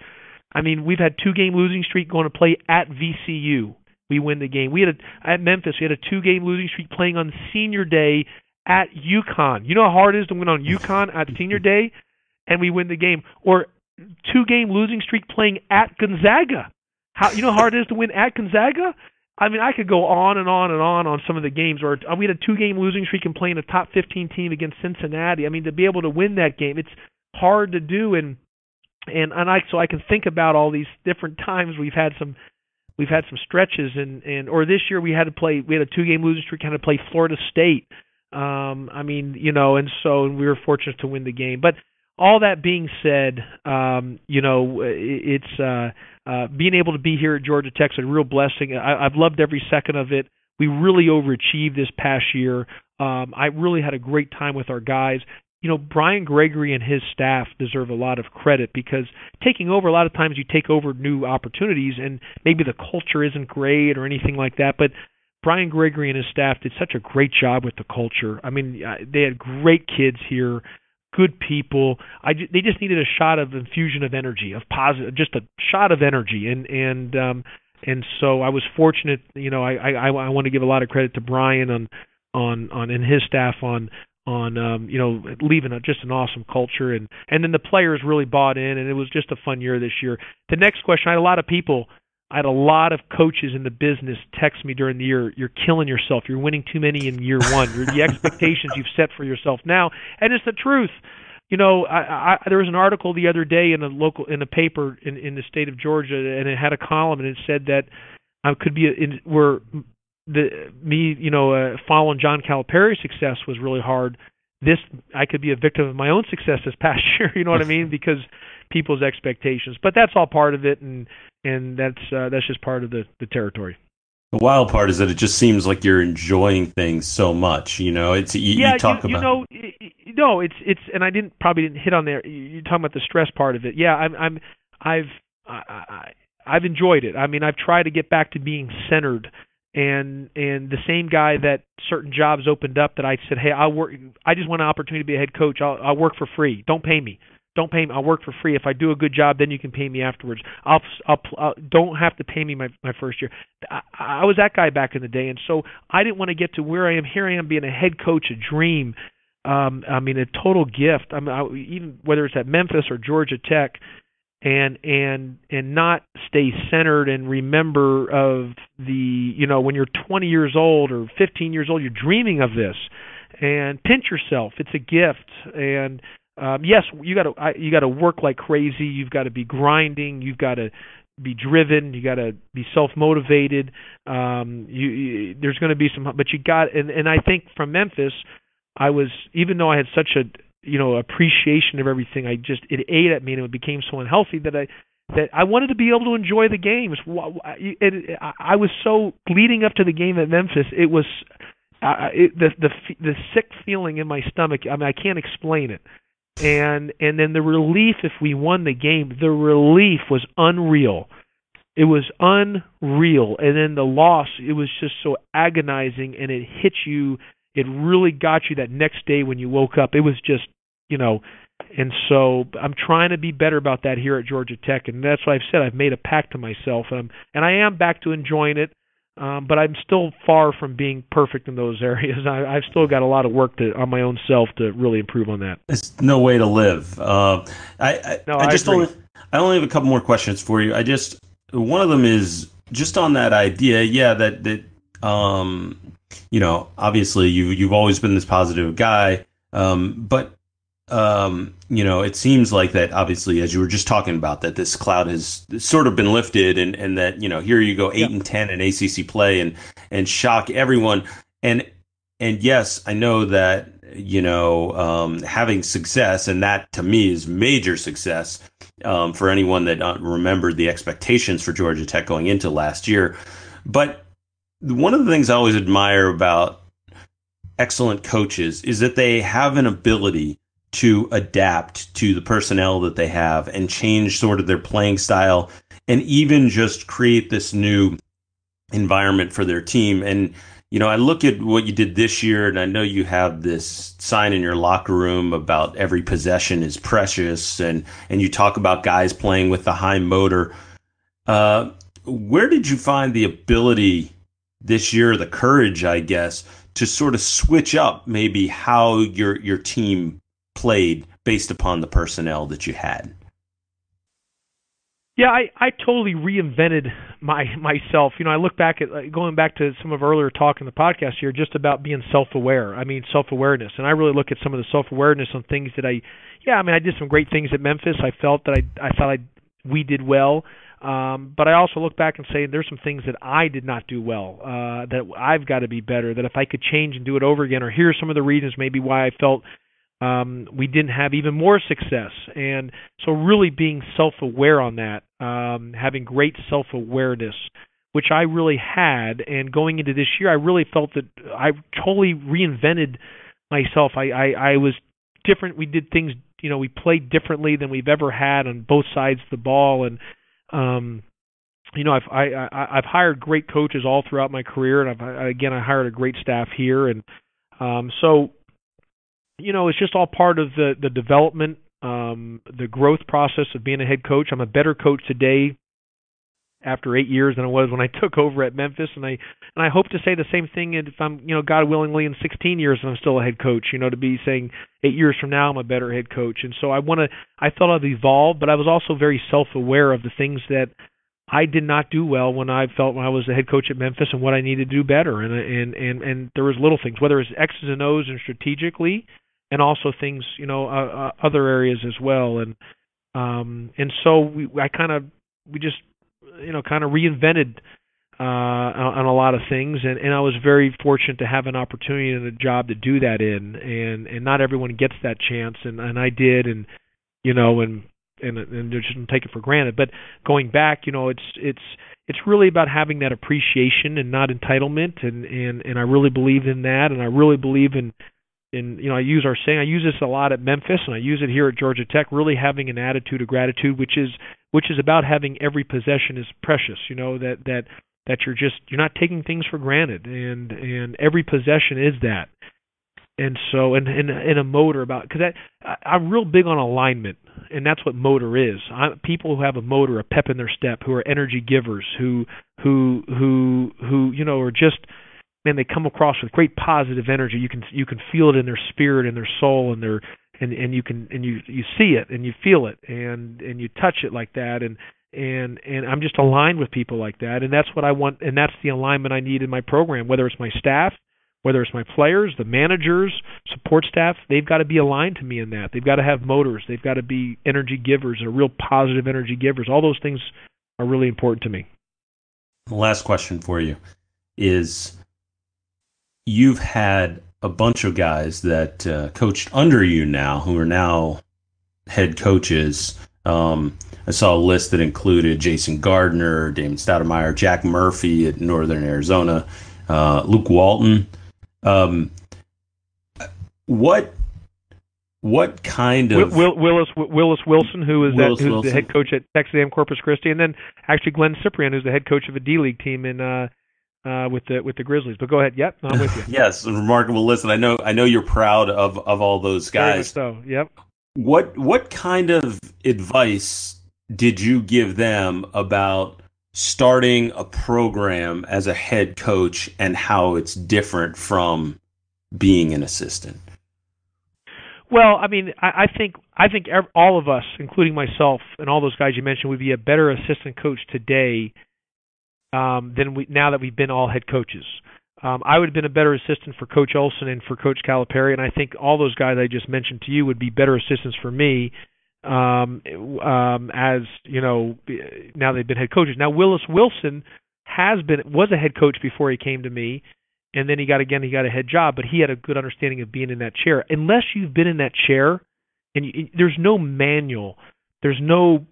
I mean, we've had two game losing streak going to play at VCU. We win the game. We had a, at Memphis. We had a two game losing streak playing on senior day at UConn. You know how hard it is to win on UConn at [laughs] senior day, and we win the game. Or two game losing streak playing at Gonzaga. How you know how hard it is to win at Gonzaga? I mean, I could go on and on and on on some of the games. Or uh, we had a two-game losing streak and playing a top 15 team against Cincinnati. I mean, to be able to win that game, it's hard to do. And and and I so I can think about all these different times we've had some we've had some stretches and and or this year we had to play we had a two-game losing streak, kind of play Florida State. Um, I mean, you know, and so we were fortunate to win the game, but all that being said, um, you know, it's uh, uh, being able to be here at Georgia Tech's a real blessing. I, I've loved every second of it. We really overachieved this past year. Um, I really had a great time with our guys. You know, Brian Gregory and his staff deserve a lot of credit because taking over, a lot of times you take over new opportunities and maybe the culture isn't great or anything like that. But Brian Gregory and his staff did such a great job with the culture. I mean, they had great kids here good people. I they just needed a shot of infusion of energy, of positive, just a shot of energy, and and um, and so I was fortunate. You know, I I I want to give a lot of credit to Brian on on on and his staff on on um you know leaving a, just an awesome culture and and then the players really bought in and it was just a fun year this year the next question i had a lot of people I had a lot of coaches in the business text me during the year, "You're killing yourself. You're winning too many in year one. You're the expectations you've set for yourself now." And it's the truth. You know, I, I, there was an article the other day in a local in a paper in in the state of Georgia, and it had a column, and it said that I could be in where the me, you know, uh, following John Calipari's success was really hard. This I could be a victim of my own success this past [laughs] year. You know what I mean? [laughs] Because people's expectations. But that's all part of it, and and that's uh, that's just part of the the territory. The wild part is that it just seems like you're enjoying things so much. You know, it's you, yeah, you talk you, you about. know, no, it's it's, and I didn't probably didn't hit on there. You're talking about the stress part of it. Yeah, I'm I'm I've I, I, I've enjoyed it. I mean, I've tried to get back to being centered and and the same guy that certain jobs opened up that I said, hey, I'll work. I just want an opportunity to be a head coach. I'll, I'll work for free. Don't pay me. Don't pay me. I'll work for free. If I do a good job, then you can pay me afterwards. I'll, I'll, I'll don't have to pay me my my first year. I, I was that guy back in the day, and so I didn't want to get to where I am. Here I am being a head coach, a dream. Um, I mean, a total gift. I mean, I, even whether it's at Memphis or Georgia Tech, and and and not stay centered and remember of the you know when you're 20 years old or 15 years old you're dreaming of this. And pinch yourself. It's a gift. And um yes you got to you got to work like crazy. You've got to be grinding. You've got to be driven. You got to be self motivated um you, you there's going to be some but you got and and I think from Memphis I was even though I had such a you know appreciation of everything. I just it ate at me and it became so unhealthy that I that I wanted to be able to enjoy the games. It, it, I was so leading up to the game at Memphis. It was uh, it, the the the sick feeling in my stomach. I mean, I can't explain it. And and then the relief if we won the game, the relief was unreal. It was unreal. And then the loss, it was just so agonizing, and it hit you it really got you that next day when you woke up. It was just, you know, and so I'm trying to be better about that here at Georgia Tech, and that's what I've said. I've made a pact to myself, and I'm, and I am back to enjoying it. Um, but I'm still far from being perfect in those [laughs] areas. I, I've still got a lot of work to on my own self to really improve on that. It's no way to live. Uh, I, I, no, I, I just agree. only I only have a couple more questions for you. I just one of them is just on that idea. Yeah, that that um, you know, obviously you you've always been this positive guy, um, but um, you know, it seems like that obviously, as you were just talking about, that this cloud has sort of been lifted, and and that you know, here you go eight Yeah. and ten in ACC play, and and shock everyone, and and yes, I know that you know um, having success, and that to me is major success um, for anyone that uh, remembered the expectations for Georgia Tech going into last year, but one of the things I always admire about excellent coaches is that they have an ability to adapt to the personnel that they have and change sort of their playing style and even just create this new environment for their team. And, you know, I look at what you did this year and I know you have this sign in your locker room about every possession is precious and, and you talk about guys playing with the high motor. Uh, where did you find the ability this year, the courage, I guess, to sort of switch up maybe how your your team played based upon the personnel that you had? Yeah, I I totally reinvented my myself. You know, I look back at like, going back to some of earlier talk in the podcast here, just about being self-aware. I mean, self-awareness, and I really look at some of the self-awareness on things that I, yeah, I mean, I did some great things at Memphis. I felt that I I thought I we did well. Um, but I also look back and say there's some things that I did not do well, uh, that I've got to be better. That if I could change and do it over again, or here's some of the reasons maybe why I felt um, we didn't have even more success. And so, really being self-aware on that, um, having great self-awareness, which I really had, and going into this year, I really felt that I totally reinvented myself. I, I, I was different. We did things, you know, we played differently than we've ever had on both sides of the ball, and um, you know, I've I, I I've hired great coaches all throughout my career, and I've again I hired a great staff here, and um, so you know, it's just all part of the the development, um, the growth process of being a head coach. I'm a better coach today after eight years than I was when I [laughs] took over at Memphis, and I and I hope to say the same thing if I'm you know God willingly in 16 years and I'm still a head coach. You know, to be saying eight years from now I'm a better head coach, and so I want to. I felt I've evolved, but I was also very self-aware of the things that I did not do well when I felt when I was the head coach at Memphis and what I needed to do better. And and and and there was little things, whether it's X's and O's and strategically, and also things you know uh, uh, other areas as well. And um and so we I kind of we just you know kind of reinvented uh on a lot of things. And and I was very fortunate to have an opportunity and a job to do that in. And and not everyone gets that chance. And and I did. And you know and and and just take it for granted. But going back, you know, it's it's it's really about having that appreciation and not entitlement, and and and I really believe in that, and I really believe in in you know I use our saying I use this a lot at Memphis and I use it here at Georgia Tech. Really having an attitude of gratitude, which is which is about having every possession is precious. You know that that that you're just you're not taking things for granted, and and every possession is that and so and and, and a motor about because I I'm real big on alignment, and that's what motor is. I, people who have a motor, a pep in their step, who are energy givers, who who who who you know are just man, they come across with great positive energy. You can you can feel it in their spirit and their soul and their and and you can and you you see it and you feel it and and you touch it like that and and and I'm just aligned with people like that and that's what I want and that's the alignment I need in my program whether it's my staff whether it's my players, the managers, support staff, they've got to be aligned to me in that. They've got to have motors. They've got to be energy givers or real positive energy givers. All those things are really important to me. The last question for you is you've had a bunch of guys that uh, coached under you now who are now head coaches. Um, I saw a list that included Jason Gardner, Damon Stoudemire, Jack Murphy at Northern Arizona, uh, Luke Walton. Um, what what kind of Will, Willis Willis Wilson, who is Willis that, who's Wilson. the head coach at Texas A&M Corpus Christi, and then actually Glynn Cyprien, who's the head coach of a D League team in uh, uh, with the with the Grizzlies. But go ahead. Yep, I'm with you. [laughs] yes, remarkable Listen, I know I know you're proud of of all those guys. so, yep. What what kind of advice did you give them about starting a program as a head coach and how it's different from being an assistant? Well, I mean, I, I think I think all of us, including myself and all those guys you mentioned, would be a better assistant coach today um, than we now that we've been all head coaches. Um, I would have been a better assistant for Coach Olson and for Coach Calipari, and I think all those guys I just mentioned to you would be better assistants for me um, um, as you know, now they've been head coaches. Now Willis Wilson has been was a head coach before he came to me, and then he got again he got a head job, but he had a good understanding of being in that chair. Unless you've been in that chair, and you, there's no manual, there's no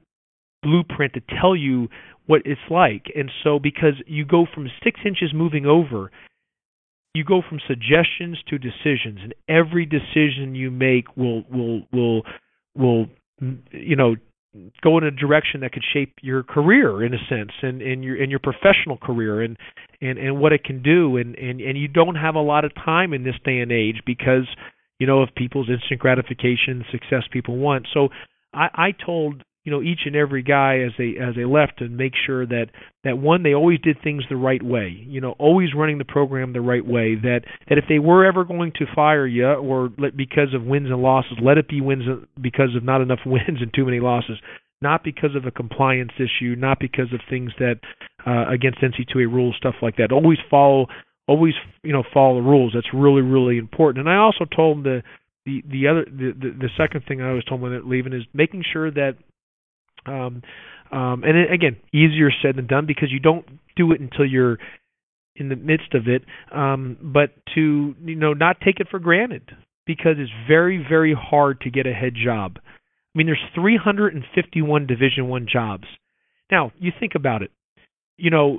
blueprint to tell you what it's like, and so because you go from six inches moving over. You go from suggestions to decisions, and every decision you make will will will will you know go in a direction that could shape your career in a sense and in your in your professional career and and and what it can do and and and you don't have a lot of time in this day and age because you know of people's instant gratification success people want so i i told you know each and every guy as they as they left and make sure that that one they always did things the right way you know always running the program the right way that that if they were ever going to fire you or let, because of wins and losses let it be wins because of not enough [laughs] wins and too many losses not because of a compliance issue not because of things that uh against NCAA rules stuff like that. Always follow always you know follow the rules. That's really really important. And I also told them the the the other the, the the second thing I always told them when leaving is making sure that um, um, and it, again, easier said than done because you don't do it until you're in the midst of it. Um, but to you know not take it for granted because it's very very hard to get a head job. I mean, there's 351 Division One jobs. Now you think about it. You know,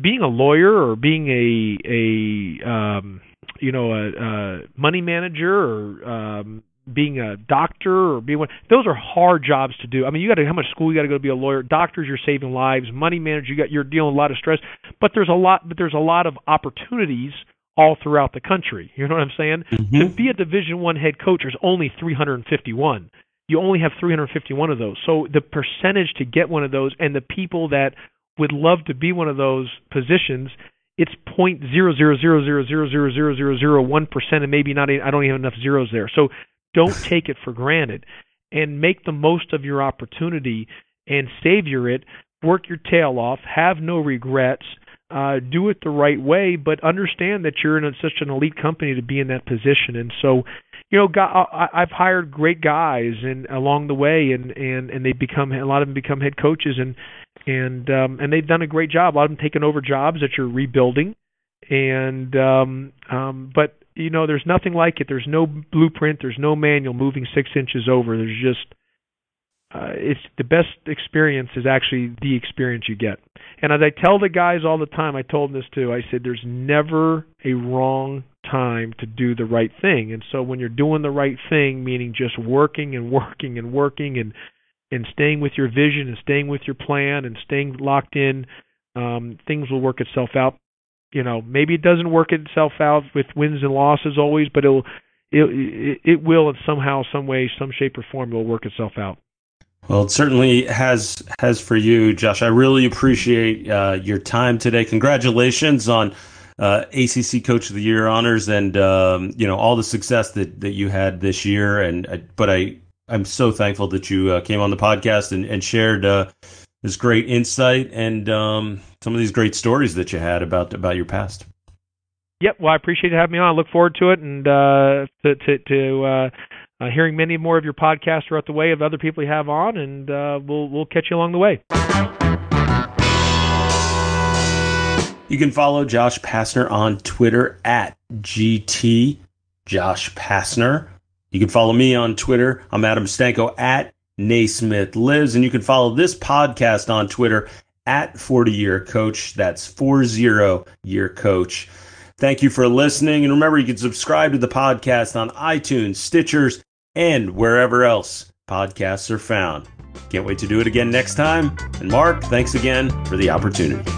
being a lawyer or being a a um, you know a, a money manager or um, being a doctor or being one those are hard jobs to do. I mean, you got to how much school you got to go to be a lawyer. Doctors, you're saving lives. Money manager, you got you're dealing with a lot of stress. But there's a lot, but there's a lot of opportunities all throughout the country. You know what I'm saying? Mm-hmm. To be a Division One head coach, there's only 351. You only have 351 of those. So the percentage to get one of those, and the people that would love to be one of those positions it's point zero zero zero zero zero zero zero zero zero one percent, and maybe not. I don't even have enough zeros there. So don't take it for granted. And make the most of your opportunity and savor it. Work your tail off, have no regrets, uh, do it the right way, but understand that you're in a, such an elite company to be in that position. And so, you know, I, I've hired great guys and along the way, and and and they become a lot of them become head coaches, and and um, and they've done a great job. A lot of them taking over jobs that you're rebuilding, and um, um, but you know, there's nothing like it. There's no blueprint. There's no manual moving six inches over. There's just uh, it's the best experience is actually the experience you get. And as I tell the guys all the time, I told them this too. I said there's never a wrong time to do the right thing. And so when you're doing the right thing, meaning just working and working and working and and staying with your vision and staying with your plan and staying locked in, um, things will work itself out. You know, maybe it doesn't work itself out with wins and losses always, but it'll it it will somehow, some way, some shape or form, it will work itself out. Well, it certainly has has for you, Josh. I really appreciate uh, your time today. Congratulations on uh, ACC Coach of the Year honors and um, you know all the success that, that you had this year. And uh, but I I'm so thankful that you uh, came on the podcast and, and shared uh, this great insight and um, some of these great stories that you had about about your past. Yep. Well, I appreciate you having me on. I look forward to it and uh, to to, to uh, hearing many more of your podcasts throughout the way of other people you have on, and uh, we'll we'll catch you along the way. You can follow Josh Pastner on Twitter at GT Josh Pastner. You can follow me on Twitter. I'm Adam Stanco at Naismith Lives, and you can follow this podcast on Twitter at 40 Year Coach. That's 40 Year Coach. Thank you for listening. And remember, you can subscribe to the podcast on iTunes, Stitchers, and wherever else podcasts are found. Can't wait to do it again next time. And Mark, thanks again for the opportunity.